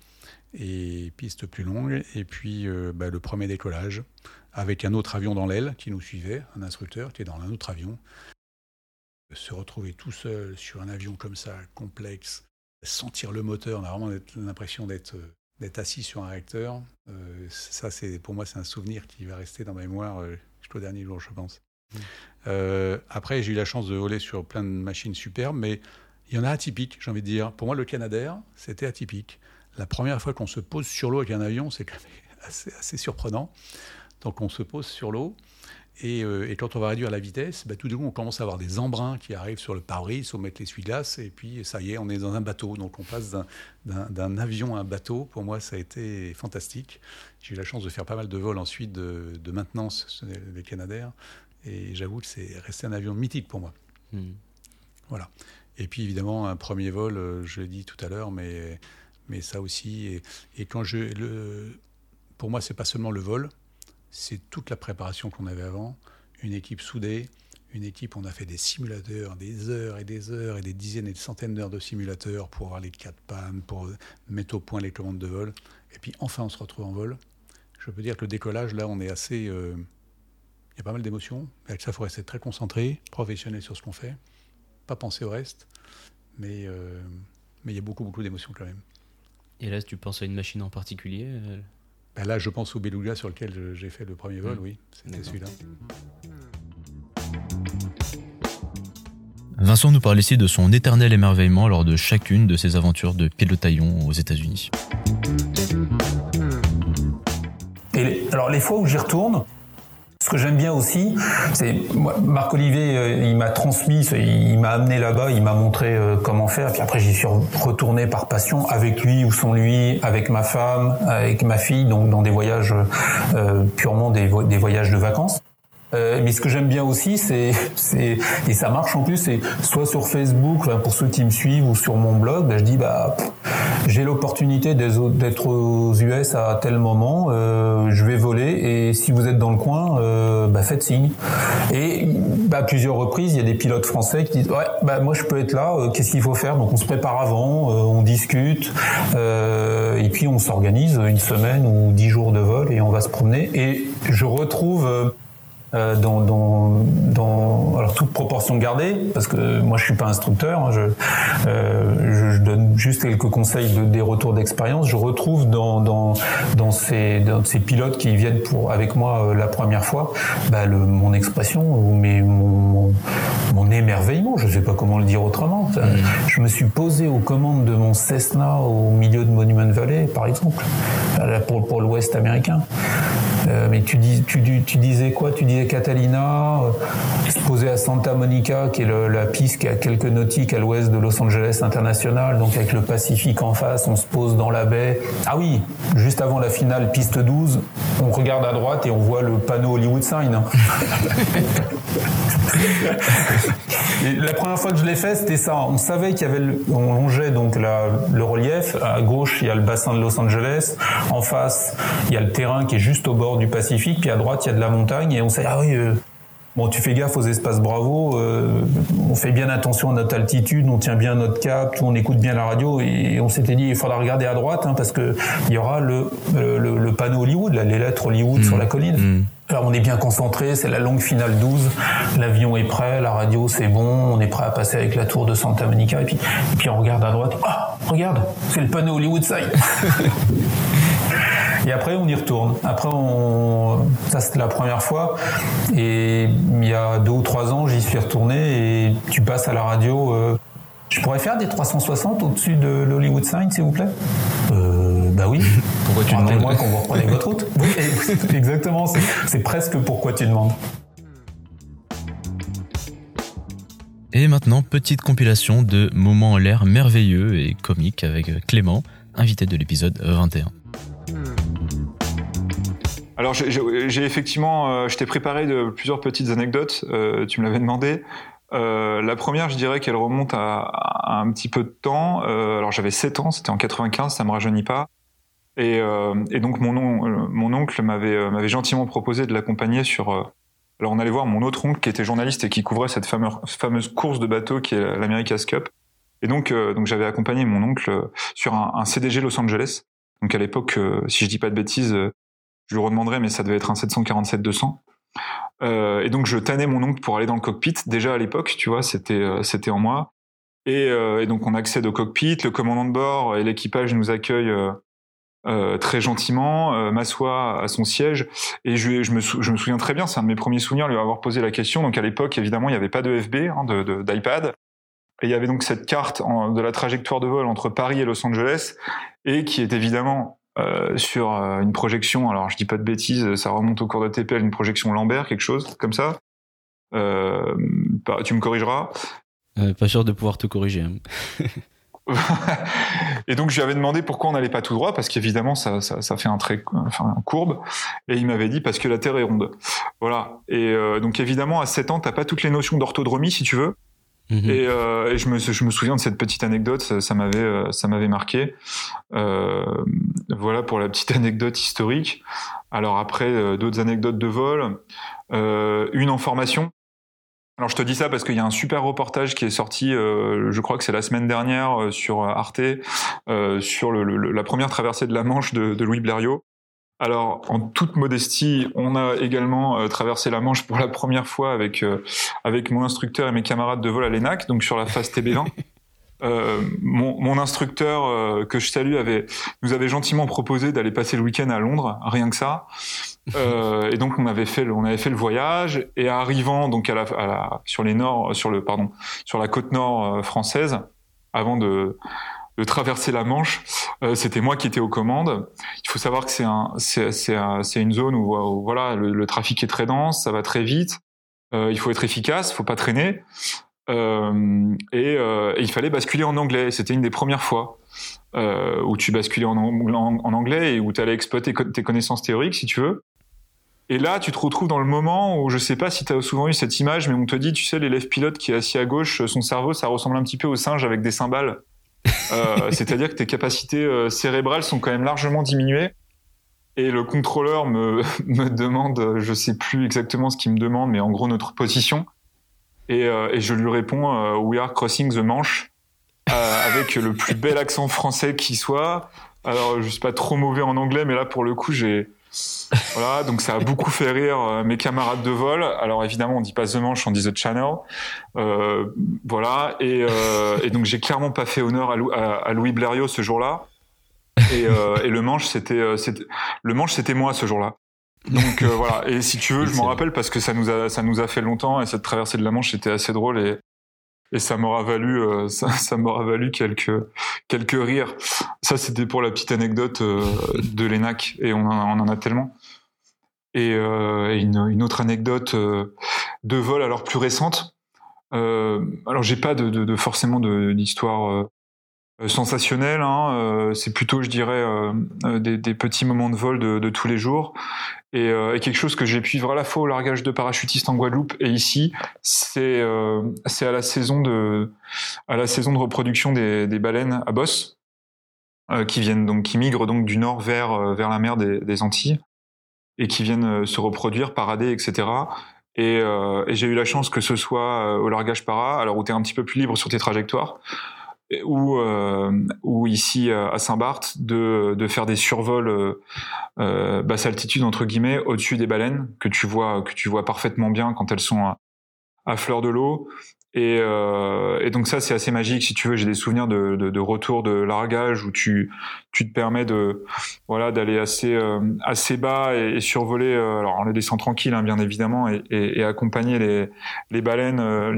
et piste plus longue. Et puis euh, bah, le premier décollage avec un autre avion dans l'aile qui nous suivait, un instructeur qui est dans un autre avion. Se retrouver tout seul sur un avion comme ça, complexe, sentir le moteur, on a vraiment l'impression d'être d'être assis sur un réacteur. Euh, ça, c'est pour moi, c'est un souvenir qui va rester dans ma mémoire euh, jusqu'au dernier jour, je pense. Mmh. après, j'ai eu la chance de voler sur plein de machines superbes, mais il y en a atypiques, j'ai envie de dire. Pour moi, le Canadair, c'était atypique la première fois qu'on se pose sur l'eau avec un avion, c'est assez, assez, surprenant. Donc on se pose sur l'eau. Et, euh, quand on va réduire la vitesse, bah, tout d'un coup, on commence à avoir des embruns qui arrivent sur le pare-brise, on met l'essuie-glace, et puis ça y est, on est dans un bateau. Donc on passe d'un avion à un bateau. Pour moi, ça a été fantastique. J'ai eu la chance de faire pas mal de vols ensuite de, maintenance des Canadair. Et j'avoue que c'est resté un avion mythique pour moi. Hmm. Voilà. Et puis évidemment, un premier vol, euh, je l'ai dit tout à l'heure, mais mais ça aussi. Et, quand je, le, pour moi, c'est pas seulement le vol, c'est toute la préparation qu'on avait avant, une équipe soudée, une équipe, on a fait des simulateurs, des heures et des heures et des dizaines et des centaines d'heures de simulateurs pour avoir les cas de panne, pour mettre au point les commandes de vol. Et puis enfin, on se retrouve en vol. Je peux dire que le décollage, là, on est assez. Euh, il y a pas mal d'émotions. Avec ça, il faut rester très concentré, professionnel sur ce qu'on fait, pas penser au reste. Mais, euh, mais il y a beaucoup, beaucoup d'émotions quand même. Et là, tu penses à une machine en particulier euh ben Là, je pense au Beluga sur lequel j'ai fait le premier vol, mmh. oui. C'était celui-là. Vincent nous parle ici de son éternel émerveillement lors de chacune de ses aventures de pilotaillon aux États-Unis. Et alors les fois où j'y retourne, ce que j'aime bien aussi, c'est Marc Olivier, euh, il m'a transmis, il m'a amené là-bas, il m'a montré euh, comment faire. Puis après, j'y suis retourné par passion avec lui ou sans lui, avec ma femme, avec ma fille, donc dans des voyages euh, purement des, des, voyages de vacances. Euh, mais ce que j'aime bien aussi, c'est, c'est et ça marche en plus, c'est soit sur Facebook, pour ceux qui me suivent, ou sur mon blog, ben, je dis bah j'ai l'opportunité d'être aux US à tel moment, euh, je vais voler et si vous êtes dans le coin, euh, bah, faites signe. Et bah, à plusieurs reprises, il y a des pilotes français qui disent ouais bah moi je peux être là, qu'est-ce qu'il faut faire? Donc on se prépare avant, on discute et puis on s'organise une semaine ou dix jours de vol et on va se promener. Et je retrouve euh, dans, dans, dans alors toute proportion gardée parce que moi je suis pas instructeur hein, je, euh, je, je donne juste quelques conseils de, des retours d'expérience. Je retrouve dans, dans, dans, ces, dans ces pilotes qui viennent pour avec moi euh, la première fois bah, le, mon expression ou mes, mon, émerveillement. Je sais pas comment le dire autrement. Ça, je me suis posé aux commandes de mon Cessna au milieu de Monument Valley par exemple pour, pour l'Ouest américain euh, mais tu, dis, tu, tu, disais quoi? Tu disais Catalina, euh, se poser à Santa Monica, qui est la piste qui a quelques nautiques à l'ouest de Los Angeles International, donc avec le Pacifique en face, on se pose dans la baie. Ah oui, juste avant la finale, piste 12, on regarde à droite et on voit le panneau Hollywood Sign. La première fois que je l'ai fait, c'était ça. On savait qu'il y avait, le, on longeait donc la, le relief. À gauche, il y a le bassin de Los Angeles. En face, il y a le terrain qui est juste au bord du Pacifique. Puis à droite, il y a de la montagne. Et on sait, ah oui, euh, bon, tu fais gaffe aux espaces Bravo. Euh, on fait bien attention à notre altitude. On tient bien notre cap. On écoute bien la radio. Et on s'était dit, il faudra regarder à droite hein, parce que il y aura le, le, le, panneau Hollywood, là, les lettres Hollywood mmh. sur la colline. Mmh. Alors on est bien concentré, c'est la longue finale 12, l'avion est prêt, la radio c'est bon, on est prêt à passer avec la tour de Santa Monica et puis, et puis on regarde à droite, ah oh, regarde, c'est le panneau Hollywood Sign. et après on y retourne. Après on, ça c'était la première fois et il y a deux ou trois ans j'y suis retourné et tu passes à la radio. Euh, je pourrais faire des 360 au-dessus de l'Hollywood Sign s'il vous plaît? Euh, Bah oui. Pourquoi tu demandes moi quand vous reprenez votre route. Oui, exactement. C'est presque pourquoi tu demandes. Et maintenant, petite compilation de moments en l'air merveilleux et comiques avec Clément, invité de l'épisode 21. Alors j'ai effectivement, euh, je t'ai préparé de plusieurs petites anecdotes. Euh, tu me l'avais demandé. Euh, la première, je dirais qu'elle remonte à, à, un petit peu de temps. Euh, alors j'avais 7 ans, c'était en 95, ça me rajeunit pas. Et, euh, et donc mon, on, mon oncle m'avait m'avait gentiment proposé de l'accompagner sur. alors on allait voir mon autre oncle qui était journaliste et qui couvrait cette fameuse, fameuse course de bateau qui est l'America's Cup. Et donc donc j'avais accompagné mon oncle sur un, un, CDG Los Angeles. Donc à l'époque, si je dis pas de bêtises, je lui redemanderai, mais ça devait être un 747-200. Euh, et donc je tannais mon oncle pour aller dans le cockpit. Déjà à l'époque, tu vois, c'était euh, c'était en moi. Et, euh, et, donc on accède au cockpit. Le commandant de bord et l'équipage nous accueillent euh, très gentiment, m'assoit à son siège. Et je, me souviens très bien, c'est un de mes premiers souvenirs lui avoir posé la question. Donc à l'époque, évidemment, il n'y avait pas de FB, hein, d'iPad. Et il y avait donc cette carte de la trajectoire de vol entre Paris et Los Angeles, et qui est évidemment euh, sur euh, une projection, alors je dis pas de bêtises, ça remonte au cours de TPL, une projection Lambert, quelque chose comme ça. Euh, tu me corrigeras. Euh, pas sûr de pouvoir te corriger. Hein. et donc je lui avais demandé pourquoi on n'allait pas tout droit, parce qu'évidemment ça, ça, ça, fait un trait, enfin un courbe, et il m'avait dit parce que la Terre est ronde. Voilà. Et euh, donc évidemment à 7 ans, t'as pas toutes les notions d'orthodromie si tu veux. Mmh. Et, euh, et je, me, je me souviens de cette petite anecdote, ça, m'avait euh, ça m'avait marqué. Euh, voilà pour la petite anecdote historique. Alors après d'autres anecdotes de vol, une en formation. Alors je te dis ça parce qu'il y a un super reportage qui est sorti, je crois que c'est la semaine dernière sur Arte, sur le, le, la première traversée de la Manche de, de Louis Blériot. Alors, en toute modestie, on a également euh, traversé la Manche pour la première fois avec euh, avec mon instructeur et mes camarades de vol à l'ENAC, donc sur la phase TB20. Euh, mon, mon, instructeur euh, que je salue avait nous avait gentiment proposé d'aller passer le week-end à Londres, rien que ça. Euh, et donc on avait fait le, on avait fait le voyage et arrivant donc à la, à la sur les nord sur le pardon sur la côte nord française avant de de traverser la Manche, euh, c'était moi qui étais aux commandes. Il faut savoir que c'est un, c'est, un, une zone où, voilà, le, le, trafic est très dense, ça va très vite. Euh, il faut être efficace, faut pas traîner. Euh, et, et, il fallait basculer en anglais. C'était une des premières fois où tu basculais en, en, en anglais et où tu allais exploiter tes connaissances théoriques, si tu veux. Et là, tu te retrouves dans le moment où je sais pas si tu as souvent eu cette image, mais on te dit, tu sais, l'élève pilote qui est assis à gauche, son cerveau, ça ressemble un petit peu au singe avec des cymbales. Euh, C'est-à-dire que tes capacités euh, cérébrales sont quand même largement diminuées. Et le contrôleur me, me demande, je sais plus exactement ce qu'il me demande, mais en gros notre position. Et, euh, et je lui réponds, We are crossing the Manche, avec le plus bel accent français qui soit. Alors, je suis pas trop mauvais en anglais, mais là, pour le coup, j'ai, voilà, donc ça a beaucoup fait rire euh, mes camarades de vol. Alors évidemment, on dit pas The Manche, on dit The Channel. Euh, voilà, et, euh, et donc j'ai clairement pas fait honneur à, Lou- à- à Louis Blériot ce jour-là. Et, euh, et le manche, c'était, c'était, le manche, c'était moi ce jour-là. Donc voilà. Et si tu veux, je m'en rappelle parce que ça nous a, ça nous a fait longtemps et cette traversée de la Manche était assez drôle et et ça m'aura valu, euh, ça, ça m'aura valu quelques quelques rires. Ça, c'était pour la petite anecdote euh, de l'ENAC et on en, on en a tellement. Et, euh, une, une autre anecdote euh, de vol alors plus récente. Euh, alors j'ai pas de, de, de forcément d'histoire euh, sensationnelle. Hein, euh, c'est plutôt, je dirais, euh, des, des petits moments de vol de, de tous les jours. Et, et quelque chose que j'ai pu vivre à la fois au largage de parachutiste en Guadeloupe et ici, c'est c'est à la saison de à la saison de reproduction des, des baleines à bosse qui viennent donc qui migrent donc du nord vers vers la mer des, des Antilles et qui viennent se reproduire, parader, etc. Et, euh, et j'ai eu la chance que ce soit au largage para, alors où tu es un petit peu plus libre sur tes trajectoires, ou, euh, ou ici euh, à Saint-Barth, de, de faire des survols euh, basse altitude entre guillemets au-dessus des baleines que tu vois que tu vois parfaitement bien quand elles sont à, à fleur de l'eau. Et, euh, et donc ça c'est assez magique si tu veux. J'ai des souvenirs de, de, de retour de largage où tu tu te permets de voilà d'aller assez euh, assez bas et, et survoler. euh, alors en les laissant tranquilles hein, bien évidemment et, et, accompagner les les baleines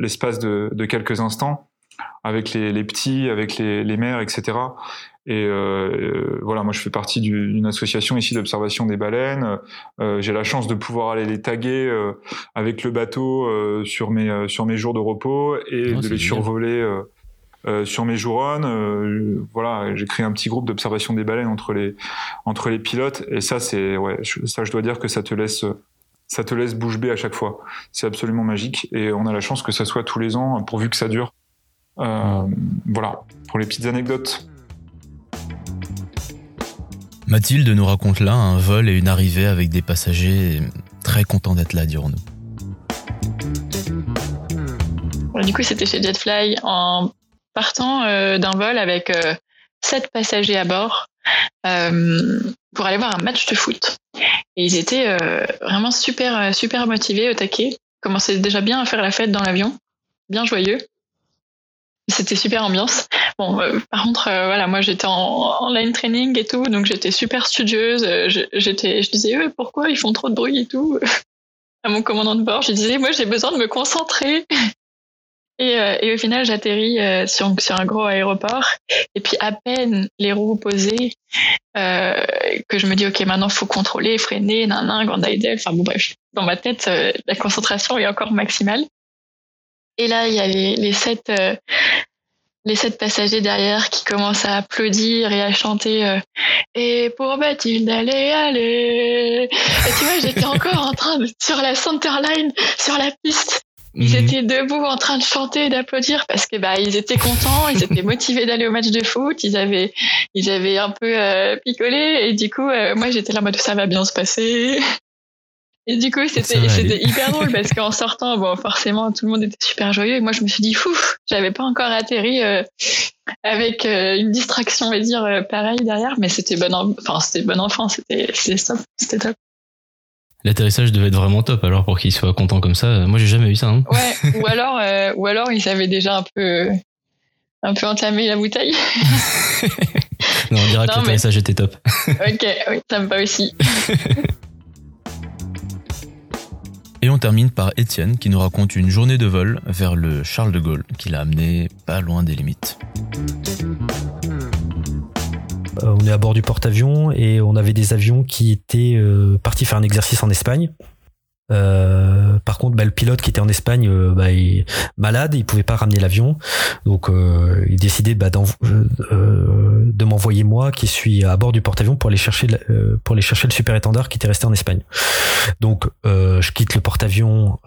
l'espace de, de quelques instants avec les, les petits, avec les, les mères, etc. Et euh, voilà, moi je fais partie du- d'une association ici d'observation des baleines. Euh, J'ai la chance de pouvoir aller les taguer euh, avec le bateau euh, sur mes euh, sur mes jours de repos et Oh, de les survoler euh, euh, sur mes jours on. Euh, voilà, j'ai créé un petit groupe d'observation des baleines entre les entre les pilotes et ça c'est ouais, je- ça je dois dire que ça te laisse ça te laisse bouche bée à chaque fois. C'est absolument magique et on a la chance que ça soit tous les ans pourvu que ça dure. Euh, voilà, pour les petites anecdotes. Mathilde nous raconte là un vol et une arrivée avec des passagers très contents d'être là, dirons-nous. Du coup, c'était chez Jetfly en partant euh, d'un vol avec euh, sept passagers à bord euh, pour aller voir un match de foot. Et ils étaient euh, vraiment super, super motivés au taquet. Ils commençaient déjà bien à faire la fête dans l'avion, bien joyeux. C'était super ambiance. Bon, euh, par contre, euh, voilà, moi j'étais en, line training et tout, donc j'étais super studieuse. euh, J'étais, je disais, pourquoi ils font trop de bruit et tout à mon commandant de bord. Je disais, moi j'ai besoin de me concentrer. Et, au final, j'atterris sur, un gros aéroport. Et puis à peine les roues posées, que je me dis, ok, maintenant faut contrôler, freiner, nan, nan, grande idle. Enfin bon, bref, dans ma tête, la concentration est encore maximale. Et là, il y a les, les sept, euh, les sept passagers derrière qui commencent à applaudir et à chanter euh, Et pour Mathilde, allez, allez Et tu vois, j'étais encore en train de, sur la centerline, sur la piste. Ils étaient debout en train de chanter et d'applaudir parce que bah ils étaient contents, ils étaient motivés d'aller au match de foot, ils avaient ils avaient un peu euh, picolé et du coup euh, moi j'étais là en mode ça va bien se passer. Et du coup c'était hyper drôle parce qu'en sortant bon forcément tout le monde était super joyeux et moi je me suis dit fou, j'avais pas encore atterri euh, avec euh, une distraction on va dire euh, pareil derrière mais c'était bon en- enfin c'était bon enfant, c'était c'était top, c'était top. L'atterrissage devait être vraiment top alors pour qu'il soit content comme ça. Moi j'ai jamais eu ça. Hein. Ouais, ou alors, ou alors ils avaient déjà un peu, un peu entamé la bouteille. Non, on dirait que mais- l'atterrissage était top. ok, oui, ça me va aussi. Et on termine par Étienne qui nous raconte une journée de vol vers le Charles de Gaulle qui l'a amené pas loin des limites. Euh, on est à bord du porte-avions et on avait des avions qui étaient euh, partis faire un exercice en Espagne. Euh, par contre, bah, le pilote qui était en Espagne, euh, bah, il est malade, il pouvait pas ramener l'avion, donc euh, il décidait bah, euh, de m'envoyer moi, qui suis à bord du porte-avions pour aller chercher le- euh, pour aller chercher le super étendard qui était resté en Espagne. Donc je quitte le porte-avions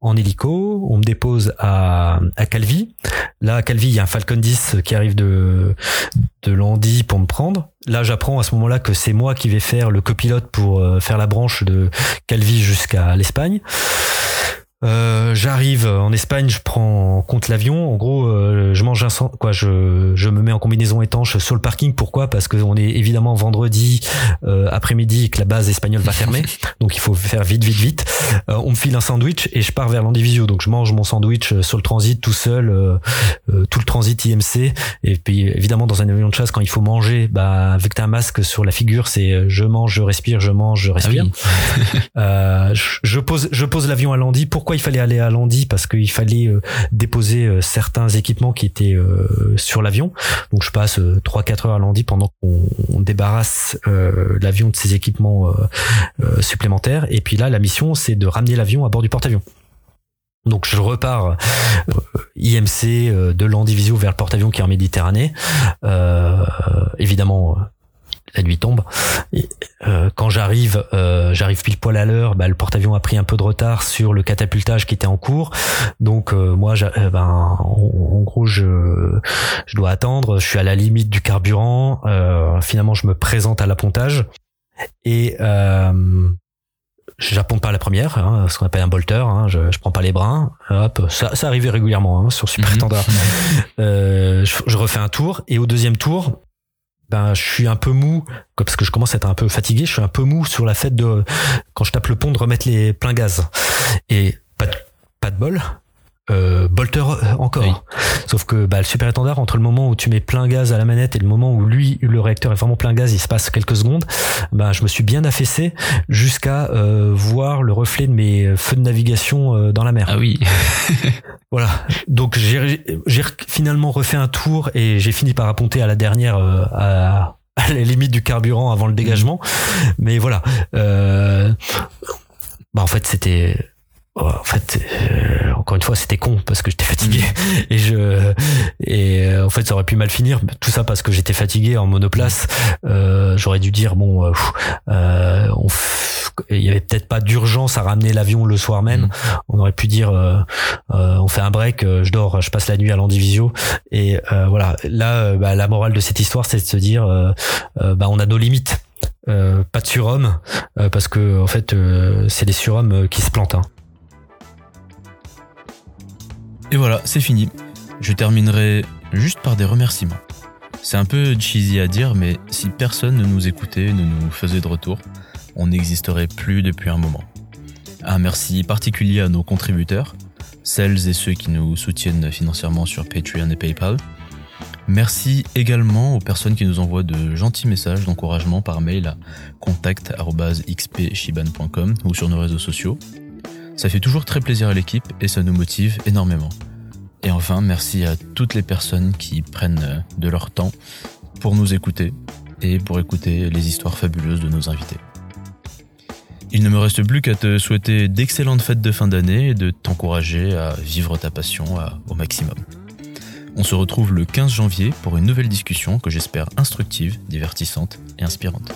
en hélico, on me dépose à, à Calvi. Là à Calvi, il y a un Falcon 10 qui arrive de de Landy pour me prendre. Là, j'apprends à ce moment-là que c'est moi qui vais faire le copilote pour euh, faire la branche de Calvi jusqu'à l'Espagne. Euh, j'arrive en Espagne, je prends en compte l'avion. En gros, euh, je mange un sang- quoi, je, je me mets en combinaison étanche sur le parking. Pourquoi? Parce qu'on est évidemment vendredi euh, après-midi et que la base espagnole va fermer, donc il faut faire vite, vite, vite. Euh, on me file un sandwich et je pars vers l'Andivisio. Donc je mange mon sandwich euh, sur le transit tout seul, euh, euh, tout le transit IMC. Et puis évidemment dans un avion de chasse, quand il faut manger, bah avec t'as un masque sur la figure, c'est euh, je mange, je respire, je mange, je respire. Euh, je- je pose, je pose l'avion à Landy. Pourquoi il fallait aller à Landy Parce qu'il fallait euh, déposer euh, certains équipements qui étaient euh, sur l'avion. Donc je passe euh, 3-4 heures à Landy pendant qu'on on débarrasse l'avion de ses équipements supplémentaires. Et puis là, la mission, c'est de ramener l'avion à bord du porte-avions. Donc je repars IMC euh, de Landivisio vers le porte-avions qui est en Méditerranée. Évidemment, la nuit tombe. Et, euh, quand j'arrive, euh, j'arrive pile poil à l'heure. Bah, le porte-avions a pris un peu de retard sur le catapultage qui était en cours. Donc euh, moi, euh, ben, en, en gros, je, je dois attendre. Je suis à la limite du carburant. Euh, finalement, je me présente à l'appontage et euh, j'apponte pas la première, hein, ce qu'on appelle un bolter. Hein, je, je prends pas les brins. Hop, ça, ça arrivait régulièrement hein, sur Super Standard. Euh, je, je refais un tour et au deuxième tour, ben je suis un peu mou parce que je commence à être un peu fatigué. Je suis un peu mou sur la fête de quand je tape le pont de remettre les pleins gaz et pas de, pas de bol. Euh, bolter euh, encore. Sauf que bah, le super étendard, entre le moment où tu mets plein gaz à la manette et le moment où lui, le réacteur est vraiment plein gaz, il se passe quelques secondes. Bah, je me suis bien affaissé jusqu'à euh, voir le reflet de mes feux de navigation euh, dans la mer. Ah oui. Voilà. Donc j'ai finalement refait un tour et j'ai fini par apponter à la dernière euh, à, à la limite du carburant avant le dégagement. Mais voilà. Euh, bah en fait c'était en fait euh, encore une fois c'était con parce que j'étais fatigué. Et je et euh, en fait ça aurait pu mal finir. Tout ça parce que j'étais fatigué en monoplace. Euh, j'aurais dû dire bon euh, euh, on f- il y avait peut-être pas d'urgence à ramener l'avion le soir même. On aurait pu dire euh, euh, on fait un break euh, je dors je passe la nuit à l'Andivisio. Et euh, voilà. Là bah, la morale de cette histoire c'est de se dire bah on a nos limites. Euh, pas de surhomme euh, parce que en fait euh, c'est les surhommes qui se plantent hein. Et voilà, c'est fini. Je terminerai juste par des remerciements. C'est un peu cheesy à dire, mais si personne ne nous écoutait, ne nous faisait de retour, on n'existerait plus depuis un moment. Un merci particulier à nos contributeurs, celles et ceux qui nous soutiennent financièrement sur Patreon et PayPal. Merci également aux personnes qui nous envoient de gentils messages d'encouragement par mail à contact.xpshiban.com ou sur nos réseaux sociaux. Ça fait toujours très plaisir à l'équipe et ça nous motive énormément. Et enfin, merci à toutes les personnes qui prennent euh, de leur temps pour nous écouter et pour écouter les histoires fabuleuses de nos invités. Il ne me reste plus qu'à te souhaiter d'excellentes fêtes de fin d'année et de t'encourager à vivre ta passion au maximum. On se retrouve le 15 janvier pour une nouvelle discussion que j'espère instructive, divertissante et inspirante.